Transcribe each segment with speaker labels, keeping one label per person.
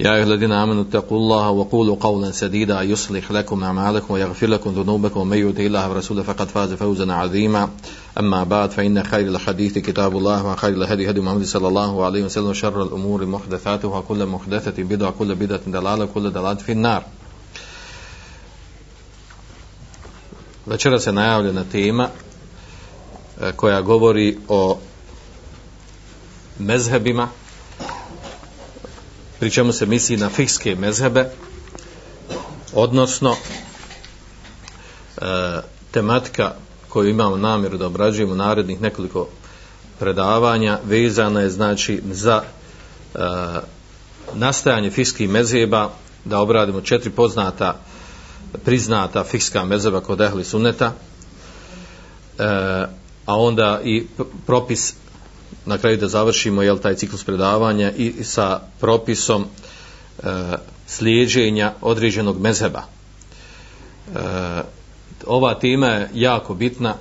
Speaker 1: يا أيها الذين آمنوا اتقوا الله وقولوا قولا سديدا يصلح لكم أعمالكم ويغفر لكم ذنوبكم. ومن يطع الله ورسوله فقد فاز فوزا عظيما. أما بعد فإن خير الحديث كتاب الله وخير الهدي هدي محمد صلى الله عليه وسلم. وشر الأمور محدثاتها وكل محدثة بدعة وكل بدعة دلالة وكل دلالة في النار. Večera se najavljena tema e, koja govori o mezhebima, pri čemu se misli na fikske mezhebe, odnosno e, tematika koju imamo namjeru da obrađujemo narednih nekoliko predavanja vezana je znači za e, nastajanje fikskih mezheba da obradimo četiri poznata priznata fikska mezheba kod ehli sunneta e, a onda i propis na kraju da završimo jel taj ciklus predavanja i sa propisom e, slijeđenja određenog mezheba. E, ova tema je jako bitna,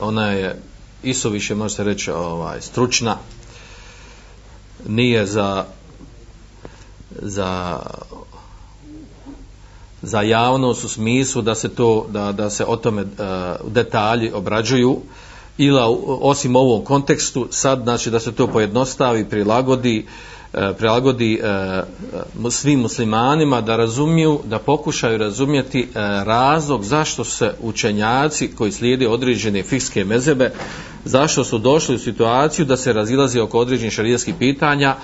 Speaker 1: ona je isoviše može se reći ovaj, stručna, nije za za za javnost u smislu da se to da, da se o tome e, detalji obrađuju ila osim ovom kontekstu sad znači da se to pojednostavi prilagodi e, prilagodi e, e, svim muslimanima da razumiju da pokušaju razumjeti razlog zašto se učenjaci koji slijede određene fikske mezebe zašto su došli u situaciju da se razilazi oko određenih šarijskih pitanja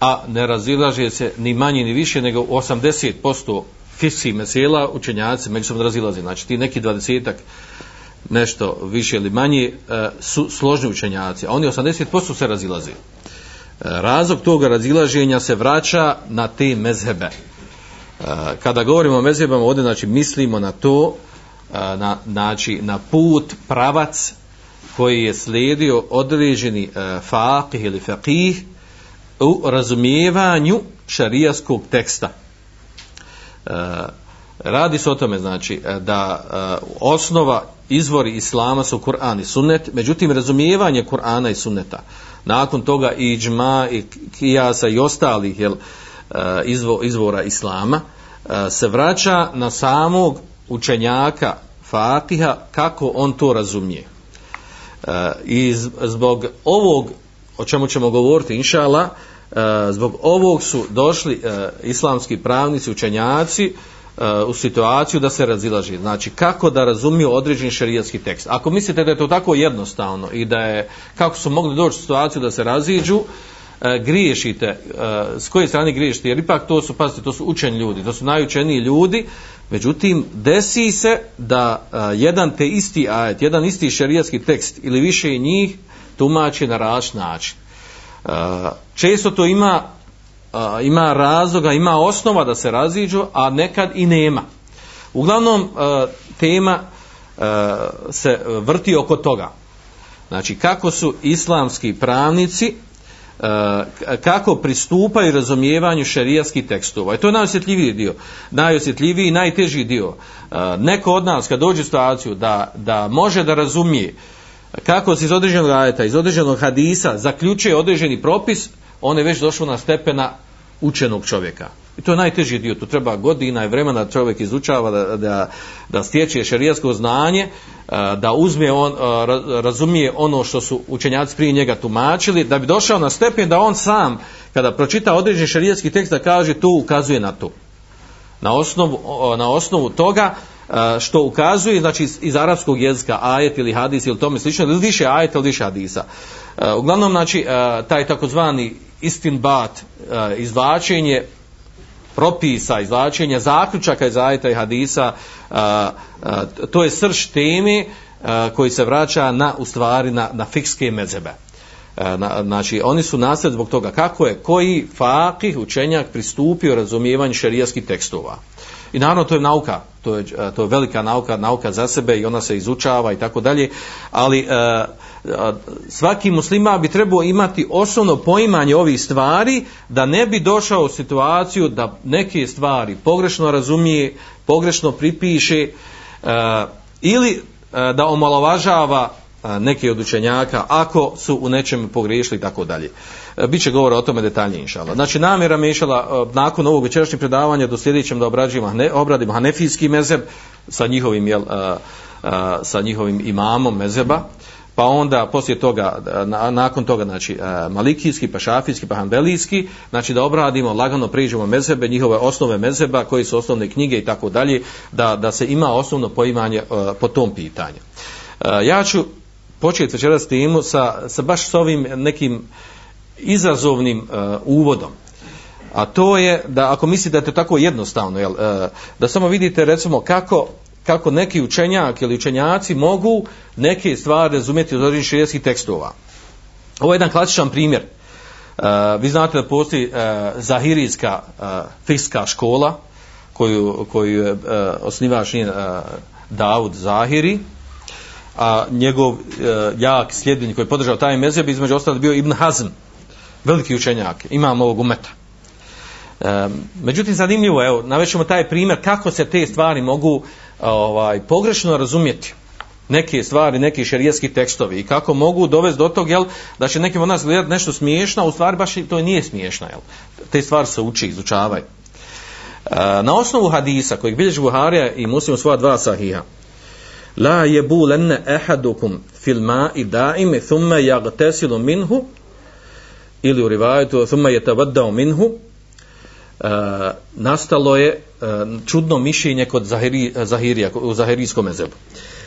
Speaker 1: a ne razilaže se ni manje ni više nego 80% fiksih mesela učenjaci međusobno razilaze. Znači ti neki dvadesetak nešto više ili manje e, su složni učenjaci, a oni 80% se razilaze. E, razlog toga razilaženja se vraća na te mezhebe. E, kada govorimo o mezhebama, ovdje znači, mislimo na to, na, znači, na put, pravac koji je slijedio određeni faqih ili faqih u razumijevanju šarijaskog teksta. Radi se o tome znači da osnova izvori islama su Kur'an i sunnet međutim razumijevanje Kur'ana i sunneta nakon toga i džma i kijasa i ostalih jel, e, izvora islama e, se vraća na samog učenjaka Fatiha kako on to razumije. E, I zbog ovog o čemu ćemo govoriti inšala zbog ovog su došli islamski pravnici, učenjaci u situaciju da se razilaži. Znači, kako da razumiju određeni šerijatski tekst. Ako mislite da je to tako jednostavno i da je, kako su mogli doći u situaciju da se raziđu, e, griješite, e, s koje strane griješite, jer ipak to su, pazite, to su učeni ljudi, to su najučeniji ljudi, međutim, desi se da e, jedan te isti ajet, jedan isti šerijatski tekst ili više njih tumači na različit način često to ima ima razloga, ima osnova da se raziđu, a nekad i nema. Uglavnom e, tema e, se vrti oko toga. Znači kako su islamski pravnici e, kako pristupaju razumijevanju šerijaskih tekstova. I to je najosjetljiviji dio. Najosjetljiviji i najteži dio. Neko od nas kad dođe u situaciju da, da može da razumije kako se iz određenog ajeta, iz određenog hadisa zaključuje određeni propis, on je već došao na stepena učenog čovjeka. I to je najteži dio, tu treba godina i vremena da čovjek izučava, da, da, da stječe šerijasko znanje, da uzme on, razumije ono što su učenjaci prije njega tumačili, da bi došao na stepen da on sam, kada pročita određeni šerijski tekst, da kaže tu ukazuje na to. Na osnovu, na osnovu toga, što ukazuje znači iz arapskog jezika ajet ili hadis ili tome slično ili više ajet ili više hadisa uglavnom znači taj takozvani istinbat e, izvlačenje propisa izvlačenje zaključaka iz ajeta i hadisa e, e, to je srž teme koji se vraća na u stvari na, na fikske mezebe na, znači, oni su nasled zbog toga kako je koji fakih učenjak pristupio razumijevanju šerijskih tekstova. I naravno to je nauka, to je, e, to je velika nauka, nauka za sebe i ona se izučava i tako dalje, ali e, e svaki muslima bi trebao imati osnovno poimanje ovih stvari da ne bi došao u situaciju da neke stvari pogrešno razumije, pogrešno pripiše e, ili da omalovažava neke od učenjaka ako su u nečem pogriješili i tako dalje. Biće govora o tome detaljnije inšala. Znači namjera mi išala e, nakon ovog večerašnjeg predavanja do sljedećem da obrađujemo, obradimo hanefijski mezeb sa njihovim, jel, e, e, sa njihovim imamom mezeba pa onda poslije toga, na, nakon toga, znači, malikijski, pa šafijski, pa hanbelijski, znači da obradimo, lagano priđemo mezebe, njihove osnove mezeba, koji su osnovne knjige i tako dalje, da, da se ima osnovno poimanje uh, po tom pitanju. Uh, ja ću početi večeras s timu sa, sa baš s ovim nekim izazovnim uh, uvodom. A to je da ako mislite da je to tako jednostavno, jel, uh, da samo vidite recimo kako kako neki učenjak ili učenjaci mogu neke stvari razumjeti od određenih širijskih tekstova. Ovo je jedan klasičan primjer. Uh, vi znate da postoji zahirijska uh, fikska škola koju, koju je uh, osnivač uh, Daud Zahiri, a njegov e, jak sljedbenik koji je podržao taj mezeb između ostalo bio Ibn Hazm, veliki učenjak, imam ovog umeta. E, međutim, zanimljivo, evo, navećemo taj primjer kako se te stvari mogu e, ovaj pogrešno razumjeti neke stvari, neki šerijetski tekstovi i kako mogu dovesti do tog, jel, da će nekim od nas gledati nešto smiješno, a u stvari baš to nije smiješno, jel. Te stvari se uči, izučavaj. E, na osnovu hadisa kojeg bilježi Buharija i muslim u svoja dva sahiha, La jebulenne ehadukum fil ma'i daime thumme jagtesilu minhu ili u rivajetu thumma je tavaddao minhu e, nastalo je e, čudno mišljenje kod Zahiri, uh, Zahirija, u Zahirijskom mezebu.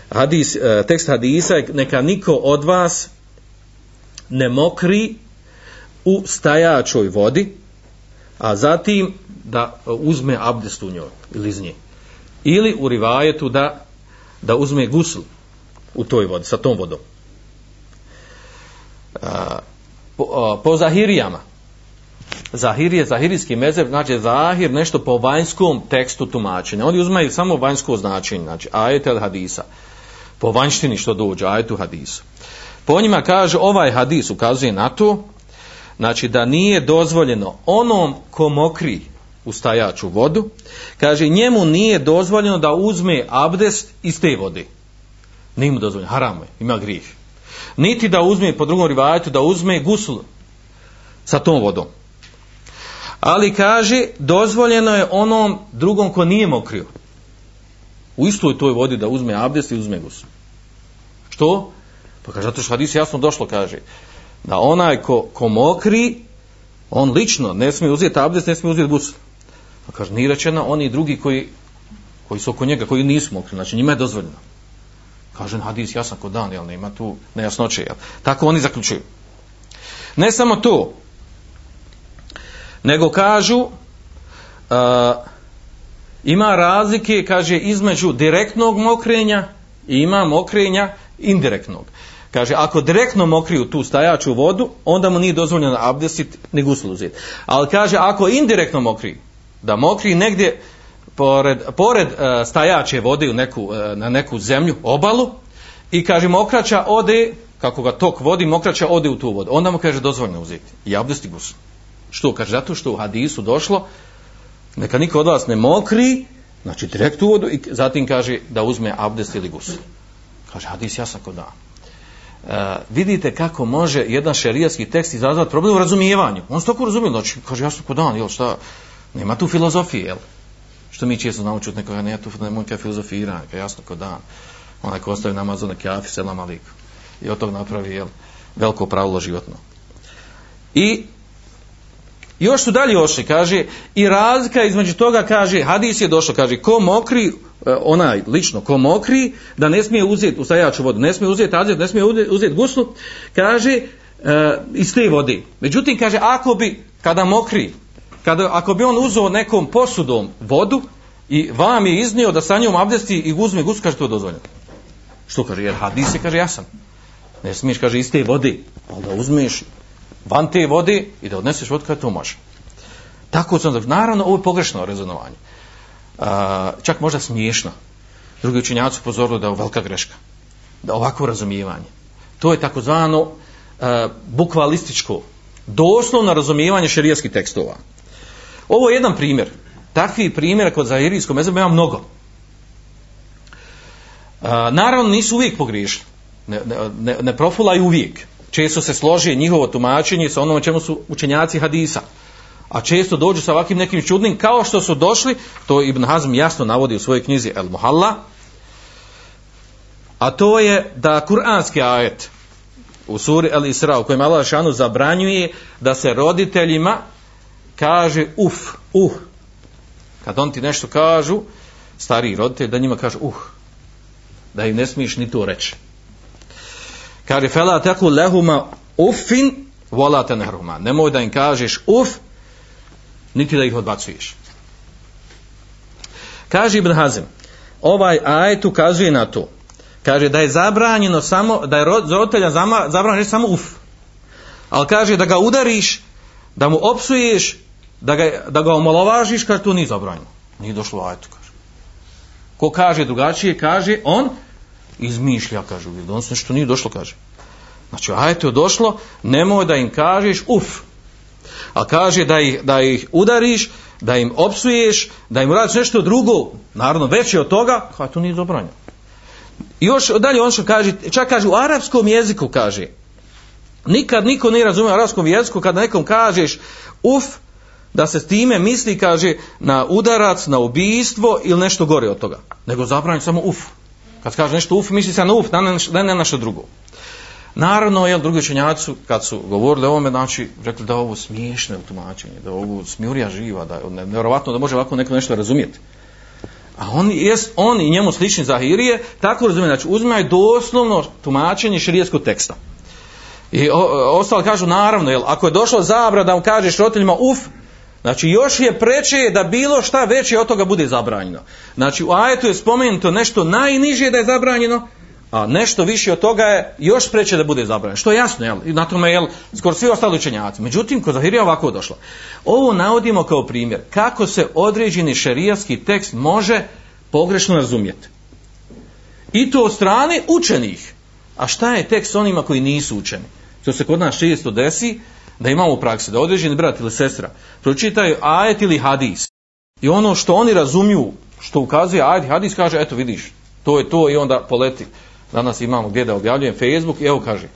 Speaker 1: Hadis, e, tekst hadisa je neka niko od vas ne mokri u stajačoj vodi, a zatim da uzme abdest u njoj ili iz nje. Ili u rivajetu da, da uzme gusl u toj vodi, sa tom vodom. A, po, uh, po Zahirijama, Zahir je zahirijski mezeb, znači zahir nešto po vanjskom tekstu tumačenja. Oni uzmaju samo vanjsko značenje, znači ajet el hadisa. Po vanjštini što dođe, ajetu hadisu. Po njima kaže ovaj hadis ukazuje na to, znači da nije dozvoljeno onom ko mokri u stajaču vodu, kaže njemu nije dozvoljeno da uzme abdest iz te vode. Nije mu dozvoljeno, haramo je, ima grih. Niti da uzme, po drugom rivajetu, da uzme gusul sa tom vodom. Ali kaže, dozvoljeno je onom drugom ko nije mokrio. U istoj toj vodi da uzme abdest i uzme gusul. Što? Pa kaže, zato što hadis jasno došlo, kaže, da onaj ko, ko mokri, on lično ne smije uzeti abdest, ne smije uzeti gusul. Pa kaže, nije rečeno, oni drugi koji, koji su oko njega, koji nisu mokri, znači njima je dozvoljeno. Kaže, hadis jasan kod dan, jel, nema tu nejasnoće, jel. Tako oni zaključuju. Ne samo to, nego kažu uh, ima razlike kaže između direktnog mokrenja i ima mokrenja indirektnog kaže ako direktno mokriju tu stajaču vodu onda mu nije dozvoljeno abdesit ni gusl uzeti ali kaže ako indirektno mokri da mokri negdje pored, pored e, stajače vode u neku, e, na neku zemlju obalu i kaže mokraća ode kako ga tok vodi mokraća ode u tu vodu onda mu kaže dozvoljeno uzeti i abdesti gusl Što kaže? Zato što u hadisu došlo neka niko od vas ne mokri, znači direkt u vodu i zatim kaže da uzme abdest ili gus. Kaže hadis jasan kod dan. E, vidite kako može jedan šerijatski tekst izazvati problem u razumijevanju. On se tako razumije, znači kaže jasno kod dan, jel šta, nema tu filozofije, jel? Što mi često znamo čuti nekoga, ne, tu ne neka filozofira, neka jasno ko dan. Onaj ko ostavi namaz onaj kafi, selam aliku. I od tog napravi, jel, veliko pravilo životno. I Još su dalje ošli, kaže, i razlika između toga, kaže, hadis je došao, kaže, ko mokri, e, onaj lično, ko mokri, da ne smije uzeti ustajaču vodu, ne smije uzeti azet, ne smije uzeti guslu, kaže, e, iz te vode. Međutim, kaže, ako bi, kada mokri, kada, ako bi on uzeo nekom posudom vodu i vam je iznio da sa njom abdesti i uzme guslu, kaže, to je dozvoljeno. Što kaže, jer hadis je, kaže, ja sam. Ne smiješ, kaže, iz te vode. Ali da uzmeš van te vode i da odneseš vodu kada to može. Tako sam, naravno, ovo je pogrešno rezonovanje. A, čak možda smiješno. Drugi učinjaci upozorili da je velika greška. Da ovako razumijevanje. To je takozvano e, bukvalističko, doslovno razumijevanje šerijskih tekstova. Ovo je jedan primjer. Takvi primjera kod zahirijskog mezeba ima mnogo. Uh, naravno nisu uvijek pogriješili. Ne, ne, ne profulaju uvijek. Često se složi njihovo tumačenje sa onom čemu su učenjaci hadisa. A često dođu sa ovakvim nekim čudnim, kao što su došli, to Ibn Hazm jasno navodi u svojoj knjizi El Muhalla, a to je da kuranski ajet u suri El Isra u kojem Allah šanu zabranjuje da se roditeljima kaže uf, uh. Kad on ti nešto kažu, stariji roditelj, da njima kaže uh. Da im ne smiješ ni to reći. Kaže, fela teku lehuma ufin, volate nehruma. Nemoj da im kažeš uf, niti da ih odbacuješ. Kaže Ibn Hazim, ovaj ajet ukazuje na to, kaže da je zabranjeno samo, da je roditelja zabranjeno samo uf, ali kaže da ga udariš, da mu opsuješ, da ga, da ga omalovažiš, kaže to nije zabranjeno. Nije došlo ajetu, kaže. Ko kaže drugačije, kaže on izmišlja, kaže, on se što nije došlo, kaže. Znači, ajto je došlo, nemoj da im kažeš uf, a kaže da ih, da ih udariš, da im opsuješ, da im radiš nešto drugo, naravno veće od toga, kao to nije zabranjeno. I još dalje on što kaže, čak kaže u arapskom jeziku kaže, nikad niko ne razumije u arapskom jeziku kada nekom kažeš uf, da se s time misli, kaže, na udarac, na ubijstvo ili nešto gore od toga. Nego zabranjeno samo uf. Kad kaže nešto uf, misli se na uf, ne na, na nešto drugo. Naravno, jel, drugi učenjaci su, kad su govorili o ovome, znači, rekli da ovo smiješno je tumačenje, da ovo smjurija živa, da je nevjerovatno da može ovako neko nešto razumijeti. A on, jest, on i njemu slični zahirije, tako razumije, znači, uzimaju doslovno tumačenje širijeskog teksta. I o, ostali kažu, naravno, jel, ako je došlo zabra da mu kažeš roditeljima, uf, Znači još je preče da bilo šta veće od toga bude zabranjeno. Znači u ajetu je spomenuto nešto najniže da je zabranjeno, a nešto više od toga je još preče da bude zabranjeno. Što je jasno, jel? I na tome, jel, skoro svi ostali učenjaci. Međutim, kod Zahirija ovako došlo. Ovo navodimo kao primjer kako se određeni šerijatski tekst može pogrešno razumjeti. I to od strane učenih. A šta je tekst onima koji nisu učeni? Što se kod nas često desi, da imamo u praksi, da određeni brat ili sestra pročitaju ajet ili hadis. I ono što oni razumiju, što ukazuje ajet i hadis, kaže, eto vidiš, to je to i onda poleti danas imamo gdje da objavljujem Facebook, i evo kaže.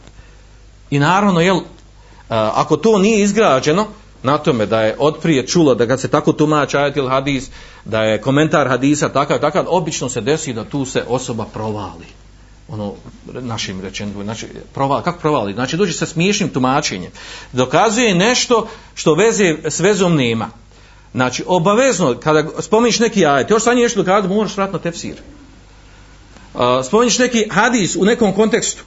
Speaker 1: I naravno, jel, ako to nije izgrađeno, na tome da je otprije čulo da kad se tako tumači ajet ili hadis, da je komentar hadisa takav, takav, obično se desi da tu se osoba provali. Ono, našim rečenju, znači, proval, kako provali? Znači, dođe sa smiješnim tumačenjem. Dokazuje nešto što veze s vezom nema. Znači, obavezno, kada spomeniš neki ajet, još sad nešto dokazati, moraš vratno tefsir uh, spomeniš neki hadis u nekom kontekstu.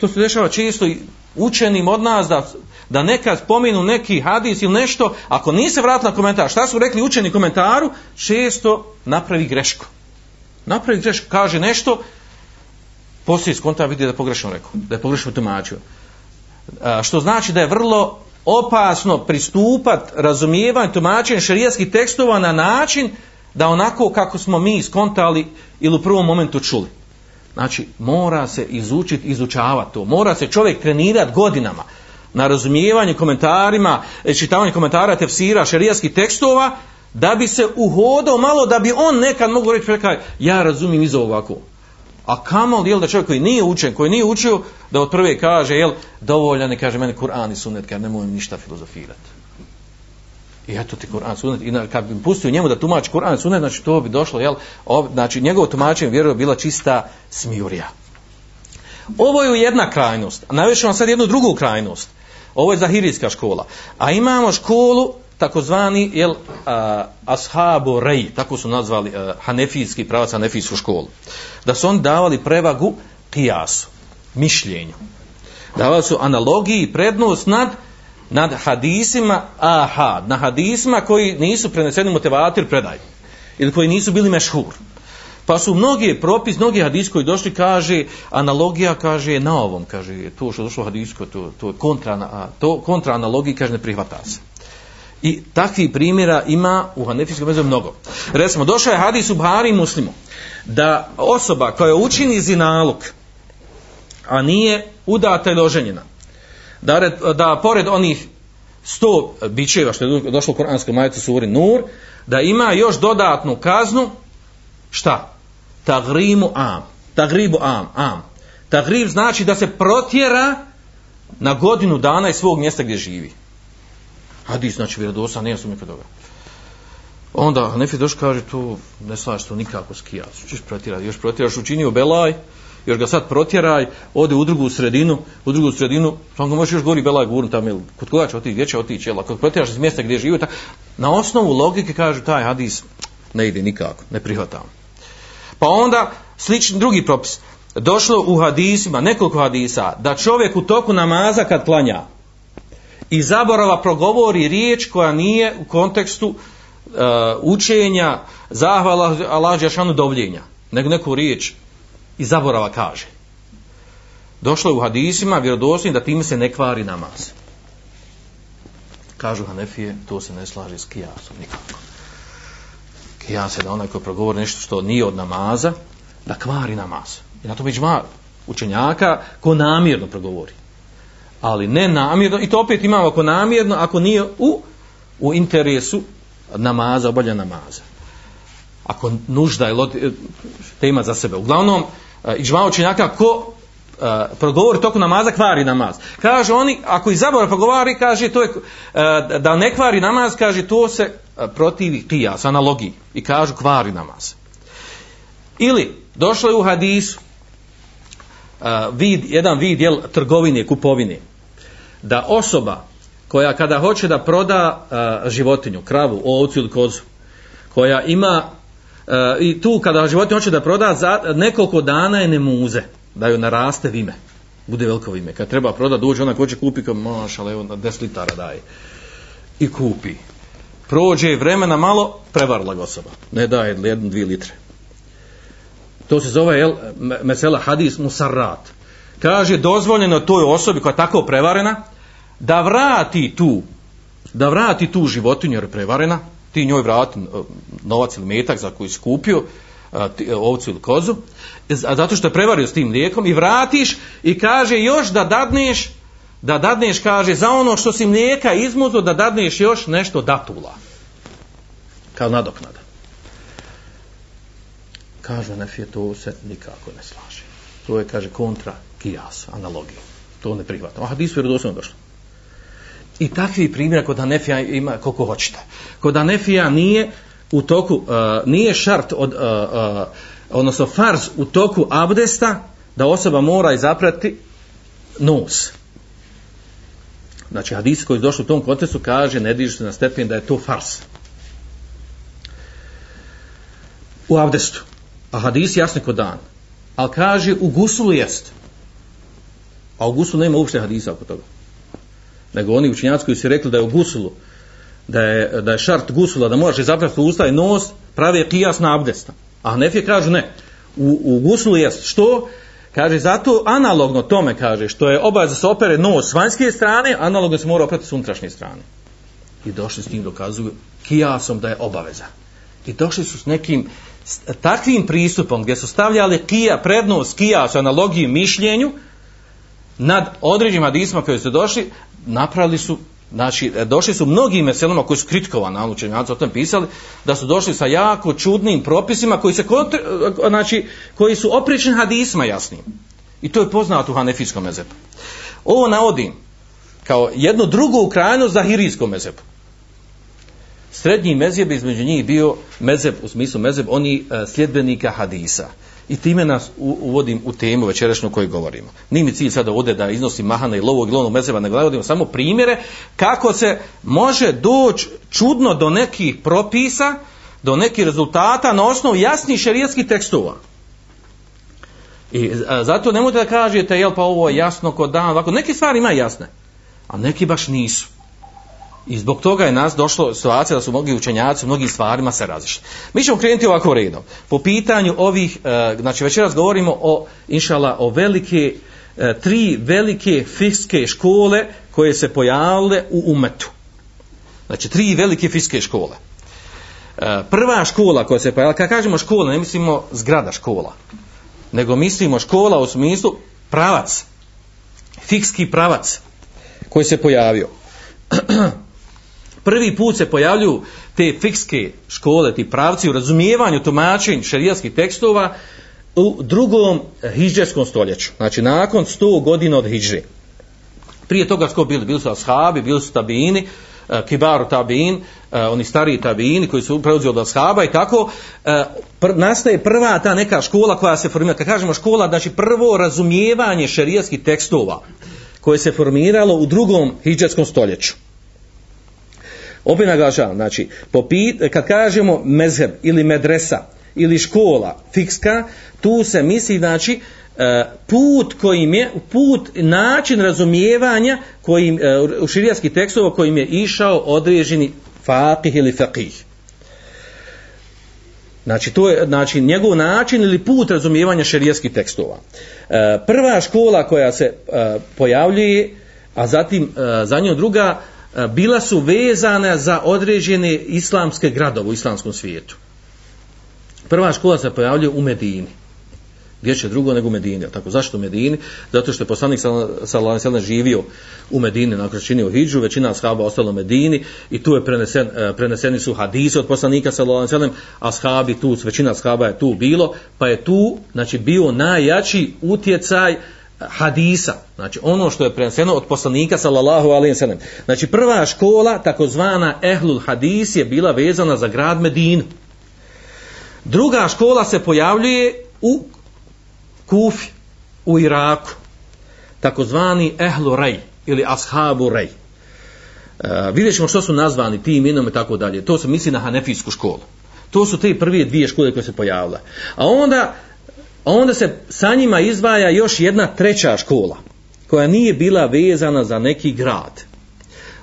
Speaker 1: To se dešava često i učenim od nas da, da nekad spominu neki hadis ili nešto, ako nisi vrat na komentar, šta su rekli učeni komentaru, često napravi grešku. Napravi grešku, kaže nešto, poslije skonta konta vidi da je pogrešno rekao, da je pogrešno tumačio. A, što znači da je vrlo opasno pristupat razumijevanju tumačenja šarijaskih tekstova na način da onako kako smo mi skontali ili u prvom momentu čuli. Znači, mora se izučiti, izučavati to. Mora se čovjek trenirati godinama na razumijevanje komentarima, e, čitavanje komentara, tefsira, šerijaskih tekstova, da bi se uhodao malo, da bi on nekad mogu reći, ja razumijem iz ovako. A kamo jel, da čovjek koji nije učen, koji nije učio, da od prve kaže, jel, dovoljan ne kaže meni Kur'an i sunnet, kaže ne mogu ništa filozofirati. I eto ti Kur'an sunet. I kad bi pustio njemu da tumači Kur'an sunet, znači to bi došlo, jel? ob, znači njegovo tumačenje vjeruje bila čista smijurija. Ovo je jedna krajnost. Navešću vam sad jednu drugu krajnost. Ovo je zahirijska škola. A imamo školu takozvani jel, a, ashabu rej, tako su nazvali a, hanefijski pravac hanefijsku školu. Da su oni davali prevagu kijasu, mišljenju. Davali su analogiji prednost nad nad hadisima aha, na hadisima koji nisu preneseni motivator predaj ili koji nisu bili mešhur. Pa su mnogi propis, mnogi hadis koji došli, kaže, analogija, kaže, na ovom, kaže, to što došlo hadisko, to, to je kontra, to kontra analogiji, kaže, ne prihvata se. I takvi primjera ima u Hanefijskom mezu mnogo. Recimo, došao je hadis u Buhari Muslimu, da osoba koja učini zinalog, a nije udata ili oženjena, da, red, da pored onih sto bićeva što je došlo u Koranskom majicu suri Nur, da ima još dodatnu kaznu, šta? Tagrimu am. Tagribu am. am. Tagrib znači da se protjera na godinu dana iz svog mjesta gdje živi. Hadis znači vjerodosan, nema sumnje kod toga. Onda Hanefi doš kaže tu ne slaš to nikako s kijasom. Češ protjerati, još protjeraš učinio belaj, još ga sad protjeraj, ode u drugu sredinu, u drugu sredinu, pa tamo ga možeš još gori belaj gurnu tamo, ili kod koga će otići, gdje će otići, jel, ako protjeraš iz mjesta gdje živi, na osnovu logike kaže taj hadis ne ide nikako, ne prihvatam. Pa onda slični drugi propis. Došlo u hadisima, nekoliko hadisa, da čovjek u toku namaza kad klanja i zaborava progovori riječ koja nije u kontekstu uh, učenja, zahvala Allah Đašanu dovljenja, nego neku riječ i zaborava kaže. Došlo je u hadisima vjerodostojno da time se ne kvari namaz. Kažu Hanefije, to se ne slaže s kijasom nikako. Kijas je da onaj koji progovori nešto što nije od namaza, da kvari namaz. I na to već učenjaka ko namjerno progovori. Ali ne namjerno, i to opet imamo ako namjerno, ako nije u, u interesu namaza, obolja namaza. Ako nužda je tema za sebe. Uglavnom, eh, iđma učenjaka ko eh, progovori toku namaza kvari namaz. Kaže oni, ako i zabora progovori, kaže to je, eh, da ne kvari namaz, kaže to se uh, protivi kijas, analogiji. I kažu kvari namaz. Ili, došlo je u hadisu, vid, jedan vid jel, trgovine, kupovine, da osoba koja kada hoće da proda uh, životinju, kravu, ovcu ili kozu, koja ima uh, i tu kada životinju hoće da proda, za nekoliko dana je ne muze da joj naraste vime, bude veliko vime. Kad treba proda, dođe ona ko će kupi, kao maš, ali evo na 10 litara daje. I kupi. Prođe vremena malo, prevarla ga osoba. Ne daje jednu, dvije litre. To se zove, jel, mesela hadis musarrat. Kaže, dozvoljeno toj osobi koja je tako prevarena, da vrati tu, da vrati tu životinju jer je prevarena, ti njoj vrati e, novac ili metak za koji skupio, e, ovcu ili kozu, a zato što je prevario s tim lijekom i vratiš i kaže još da dadneš, da dadneš, kaže, za ono što si mlijeka izmuzo, da dadneš još nešto datula. Kao nadoknada. Kaže, nefije, to se nikako ne slaže. To je, kaže, kontra kijas, analogije. To ne prihvatam. a hadis je vjerodosljeno došlo? I takvi primjera kod Hanefija ima koliko hoćete. Kod Hanefija nije u toku, uh, nije šart od, uh, uh, odnosno farz u toku abdesta da osoba mora izaprati nos. Znači hadis koji je došao u tom kontekstu kaže ne diži se na stepen da je to fars. U abdestu. A hadis jasno kod dan. Ali kaže u gusulu jest. A u guslu nema uopšte hadisa oko toga. Nego oni učinjaci koji su rekli da je u guslu, da je, da je šart gusula da moraš izaprati usta i nos prave kijas na abdesta. A Hanefije kažu ne. U, u guslu jest što? Kaže, zato analogno tome kaže, što je obaveza se opere nos s vanjske strane, analogno se mora oprati s unutrašnje strane. I došli s tim dokazuju kijasom da je obaveza. I došli su s nekim s takvim pristupom gdje su stavljali kija, prednost kijas u analogiji mišljenju nad određenim hadisma koji su došli, napravili su Znači, došli su mnogi meselama koji su kritikovani, na učenjaci o tom pisali, da su došli sa jako čudnim propisima koji, se kontri, znači, koji su oprični hadisma jasnim. I to je poznato u hanefijskom mezepu. Ovo navodim kao jednu drugu krajnost za hirijskom mezepu. Srednji mezeb između njih bio mezeb, u smislu mezeb, oni e, sljedbenika hadisa. I time nas uvodim u temu večerašnju koju govorimo. Nije mi cilj sada ovdje da iznosim mahana i lovog i lovnog nego da samo primjere kako se može doći čudno do nekih propisa, do nekih rezultata na osnovu jasnih šerijetskih tekstova. I a, zato nemojte da kažete, jel pa ovo je jasno kod dan, ovako, neke stvari ima jasne, a neki baš nisu. I zbog toga je nas došlo situacija da su mnogi učenjaci u mnogim stvarima se razišli. Mi ćemo krenuti ovako redom. Po pitanju ovih, e, znači večeras govorimo o, inšala, o velike, e, tri velike fikske škole koje se pojavile u umetu. Znači tri velike fikske škole. E, prva škola koja se pojavila, kada kažemo škola, ne mislimo zgrada škola, nego mislimo škola u smislu pravac, fikski pravac koji se pojavio. Prvi put se pojavljuju te fikske škole, ti pravci u razumijevanju tumačenja šerijatskih tekstova u drugom hiđarskom stoljeću. Znači nakon 100 godina od hiđre. Prije toga togasko bili? Bili su ashabi, bili su tabini, e, kibaru tabin, e, oni stariji tabini koji su preuzeli od ashaba i tako, e, pr nastaje prva ta neka škola koja se formira. Kad kažemo škola, znači prvo razumijevanje šerijatskih tekstova koje se formiralo u drugom hiđarskom stoljeću. Opet naglašavam, znači, popit, kad kažemo mezheb ili medresa ili škola fikska, tu se misli, znači, e, put kojim je, put, način razumijevanja kojim, e, u širijskih tekstova kojim je išao određeni fakih ili faqih. Znači, to je znači, njegov način ili put razumijevanja šerijskih tekstova. E, prva škola koja se e, pojavljuje, a zatim za njom druga, E, bila su vezana za određene islamske gradove u islamskom svijetu. Prva škola se pojavljuje u Medini. Gdje će drugo nego u Medini? Tako, zašto u Medini? Zato što je poslanik sallallahu alejhi živio u Medini nakon činio hidžu, većina ashaba ostala u Medini i tu je prenesen, e, preneseni su hadisi od poslanika sallallahu alejhi ve ashabi tu, većina ashaba je tu bilo, pa je tu znači bio najjači utjecaj uh, hadisa, znači ono što je preneseno od poslanika sallallahu alejhi ve sellem. Znači prva škola takozvana Ehlul Hadis je bila vezana za grad Medinu. Druga škola se pojavljuje u Kufi, u Iraku. Takozvani Ehlu Rej ili Ashabu Rej. E, vidjet ćemo što su nazvani tim imenom i tako dalje. To se misli na Hanefijsku školu. To su te prve dvije škole koje se pojavile. A onda A onda se sa njima izvaja još jedna treća škola, koja nije bila vezana za neki grad.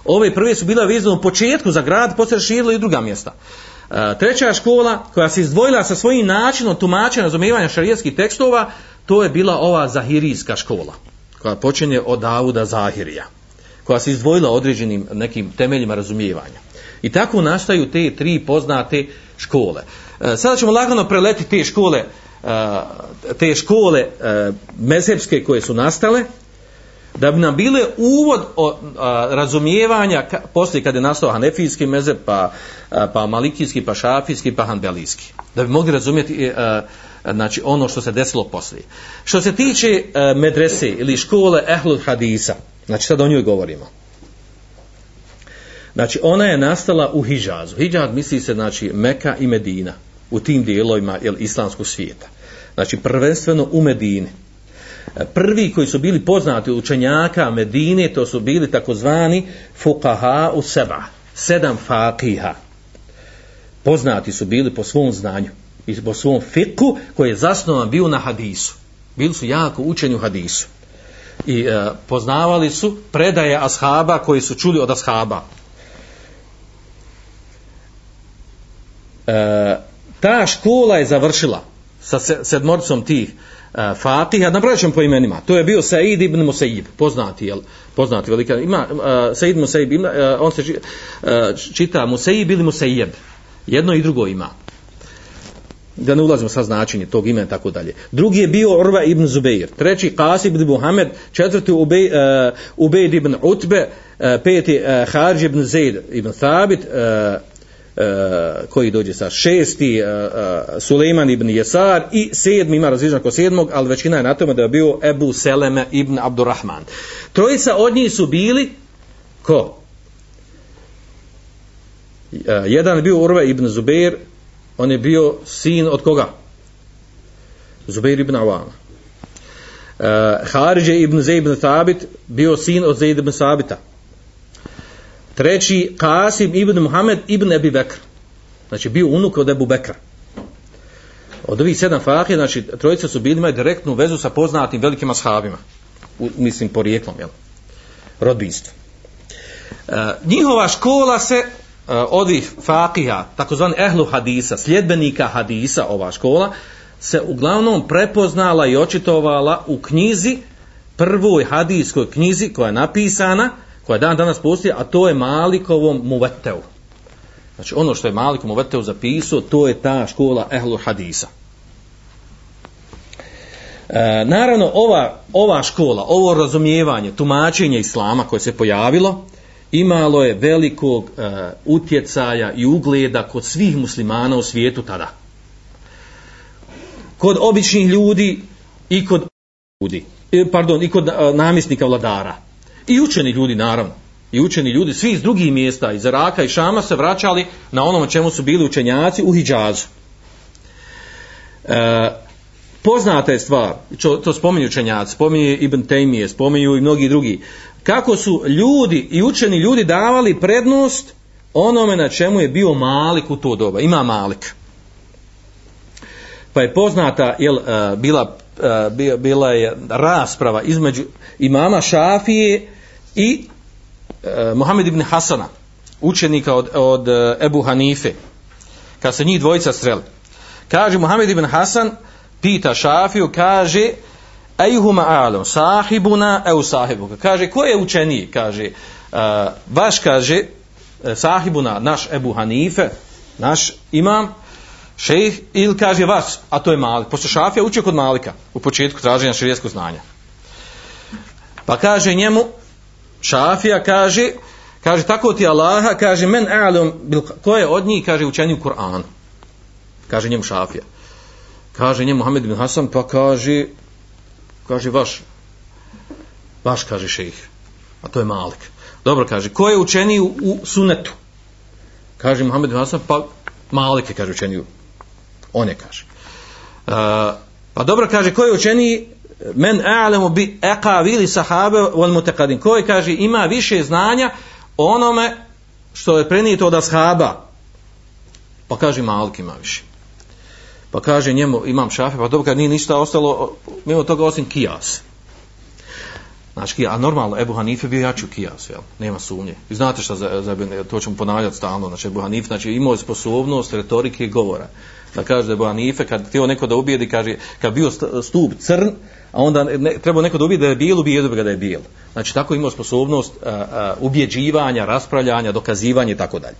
Speaker 1: Ove prve su bila vezane u početku za grad, poslije širila i druga mjesta. E, treća škola, koja se izdvojila sa svojim načinom tumačenja razumijevanja šarijetskih tekstova, to je bila ova zahirijska škola, koja počinje od Davuda Zahirija, koja se izdvojila određenim nekim temeljima razumijevanja. I tako nastaju te tri poznate škole. E, sada ćemo lagano preleti te škole, te škole e, mezhebske koje su nastale da bi nam bile uvod o, a, razumijevanja ka, poslije kad je nastao hanefijski mezheb pa, a, pa malikijski pa šafijski pa hanbelijski. Da bi mogli razumjeti e, a, znači ono što se desilo poslije. Što se tiče a, medrese ili škole ehlul hadisa znači sad o njoj govorimo. Znači ona je nastala u Hidžazu. Hidžaz misli se znači Meka i Medina u tim dijelovima jel, islamskog svijeta znači prvenstveno u Medini. E, prvi koji su bili poznati učenjaka Medine, to su bili takozvani fukaha u seba, sedam fakiha. Poznati su bili po svom znanju i po svom fiku koji je zasnovan bio na hadisu. Bili su jako učeni u hadisu. I e, poznavali su predaje ashaba koji su čuli od ashaba. E, ta škola je završila sa sedmorcom tih e, Fatiha, nabrojat ćemo po imenima. To je bio Said ibn Musaib, poznati, jel? Poznati, velika. Ima e, Said Musaib, ima, e, on se e, čita Musaib ili Musaib. Jedno i drugo ima. Da ne ulazimo sa značenje tog imena tako dalje. Drugi je bio Urva ibn Zubeir. Treći Qasim ibn Muhammed. Četvrti Ubej, e, Ubejd ibn Utbe. e, peti e, Harj ibn Zaid ibn Thabit. e, Eh, koji dođe sa šesti uh, uh, ibn Jesar i sedmi ima različan ko sedmog ali većina je na tome da je bio Ebu Seleme ibn Abdurrahman trojica od njih su bili ko? Uh, jedan je bio Urve ibn Zubair on je bio sin od koga? Zubair ibn Awama uh, Haridje ibn Zaid ibn Thabit bio sin od Zaid ibn Sabita treći Kasim ibn Muhammed ibn Ebi Bekr. Znači bio unuk od Ebu Bekra. Od ovih sedam fahija znači trojica su bili imaju direktnu vezu sa poznatim velikim ashabima. U, mislim porijeklom jel? rodbinstvo E, njihova škola se e, od ovih fakija, takozvani ehlu hadisa, sljedbenika hadisa, ova škola, se uglavnom prepoznala i očitovala u knjizi, prvoj hadijskoj knjizi koja je napisana, koja dan danas postoji, a to je Malikovom Muveteu. Znači ono što je Malikom Muveteu zapisao, to je ta škola ehlu hadisa. E, naravno, ova, ova škola, ovo razumijevanje, tumačenje islama koje se pojavilo, imalo je velikog e, utjecaja i ugleda kod svih muslimana u svijetu tada. Kod običnih ljudi i kod ljudi, e, pardon, i kod e, namjesnika vladara. I učeni ljudi, naravno. I učeni ljudi, svi iz drugih mjesta, iz Iraka i Šama, se vraćali na onom čemu su bili učenjaci u Hidžazu. E, poznata je stvar, čo, to spominju učenjaci, spominje Ibn Tejmije, spominju i mnogi drugi, kako su ljudi i učeni ljudi davali prednost onome na čemu je bio Malik u to doba. Ima Malik. Pa je poznata, jel, e, bila, e, bila je rasprava između imama Šafije i e, Mohamed ibn Hasana, učenika od, od e, Ebu Hanife, kad se njih dvojica sreli. Kaže Mohamed ibn Hasan, pita Šafiju, kaže, Ejhuma alom, sahibuna eu sahibuka. Kaže, ko je učeniji? Kaže, uh, vaš kaže, e, sahibuna, naš Ebu Hanife, naš imam, šejh, ili kaže vas, a to je Malik. Pošto Šafija učio kod Malika u početku traženja širijeskog znanja. Pa kaže njemu, Šafija kaže, kaže, tako ti Allaha, kaže, men alom, ko je od njih, kaže, učeni u Kur'anu. Kaže njemu Šafija. Kaže njemu Muhammed bin Hasan, pa kaže, kaže vaš vaš kaže šejh a to je Malik dobro kaže ko je učeni u, u sunetu kaže Muhammed bin Hasan pa Malik je kaže učeni on je kaže uh, pa dobro kaže ko je učeni men a'lamu bi aqavili sahabe wal mutaqaddim koji kaže ima više znanja onome što je prenijeto od ashaba pa kaže Malik ima više Pa kaže njemu, imam šafe, pa dobro kad nije ništa ostalo, mimo toga osim kijas. Znači, a normalno, Ebu Hanife bio jači u kijas, jel? Nema sumnje. I znate šta, za, za, to ćemo ponavljati stalno, znači Ebu Hanif, znači imao je sposobnost retorike i govora. Da kaže da je Hanife, kad htio neko da ubijedi, kaže, kad bio stup crn, a onda ne, treba neko da ubije da je bijel, ubijedi ga da je bijel. Znači, tako imao sposobnost a, a, ubjeđivanja, raspravljanja, dokazivanja i tako dalje.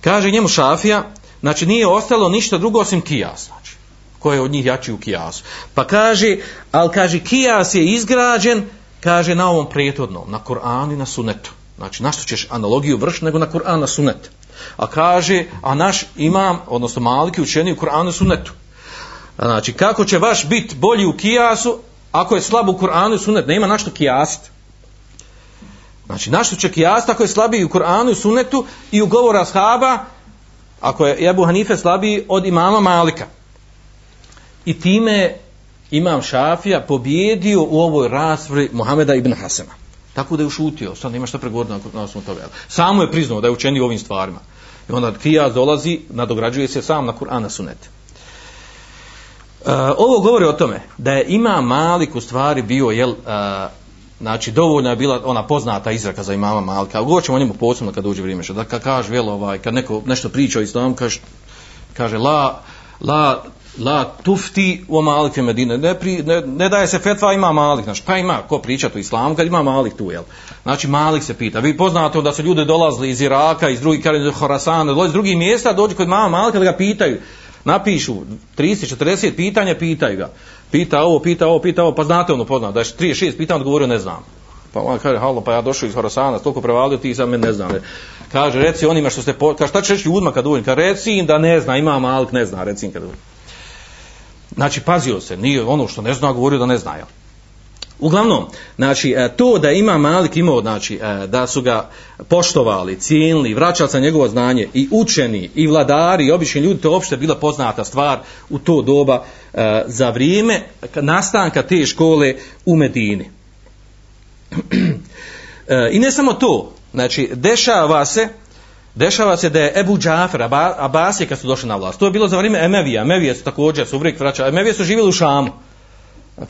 Speaker 1: Kaže njemu Šafija, Znači nije ostalo ništa drugo osim kijas. Znači, ko je od njih jači u kijasu. Pa kaže, ali kaže kijas je izgrađen, kaže na ovom prethodnom, na Koranu i na sunetu. Znači na što ćeš analogiju vršiti nego na Koran na sunet. A kaže, a naš imam, odnosno maliki učeni u Kur'anu i sunetu. Znači kako će vaš bit bolji u kijasu ako je slab u Kur'anu i sunetu, nema na što kijasiti. Znači, našto će kijasiti ako je slabiji u Kur'anu i sunetu i u govora shaba, ako je Ebu Hanife slabiji od imama Malika. I time imam Šafija pobjedio u ovoj raspravi Muhameda ibn Hasema. Tako da je ušutio, sad nema šta pregovoriti na, na osnovu toga. Samo je priznao da je učeni ovim stvarima. I onda Kijas dolazi, nadograđuje se sam na Kur'an na sunet. E, ovo govori o tome da je ima Malik u stvari bio jel, e, Znači, dovoljno je bila ona poznata izraka za imama Malika. Govorit ćemo o njemu posebno kad uđe vrijeme. Da kad kaže, jel, ovaj, kad neko nešto priča o islamu, kaže, kaže la, la, la tufti u Malike Medine. Ne, pri, ne, ne daje se fetva ima Malik. Znači, pa ima ko priča o islamu kad ima Malik tu, jel? Znači, Malik se pita. Vi poznate da su ljudi dolazili iz Iraka, iz drugih, kada iz Horasana, dolazi iz drugih mjesta, dođu kod mama Malika da ga pitaju. Napišu 30-40 pitanja, pitaju ga pita ovo, pita ovo, pita ovo, pa znate ono pozna, da je 36 pitanja, odgovorio ne znam. Pa on kaže, halo, pa ja došao iz Horasana, toliko prevalio, ti za mene ne znam. Kaže, reci onima što ste, po... kaže, šta ćeš ljudima kad uđem? Kaže, reci im da ne zna, ima malik, ne zna, reci im kad uđem. Znači, pazio se, nije ono što ne zna, govorio da ne zna, jel? Uglavnom, znači, e, to da ima Malik imao, znači, e, da su ga poštovali, cijenili, vraćali sa njegovo znanje i učeni, i vladari, i obični ljudi, to je uopšte bila poznata stvar u to doba e, za vrijeme nastanka te škole u Medini. I ne samo to, znači, dešava se, dešava se da je Ebu Džafer, Abasije kad su došli na vlast, to je bilo za vrijeme Emevija, Emevije su također, su uvijek vraćali, Emevije su živjeli u Šamu,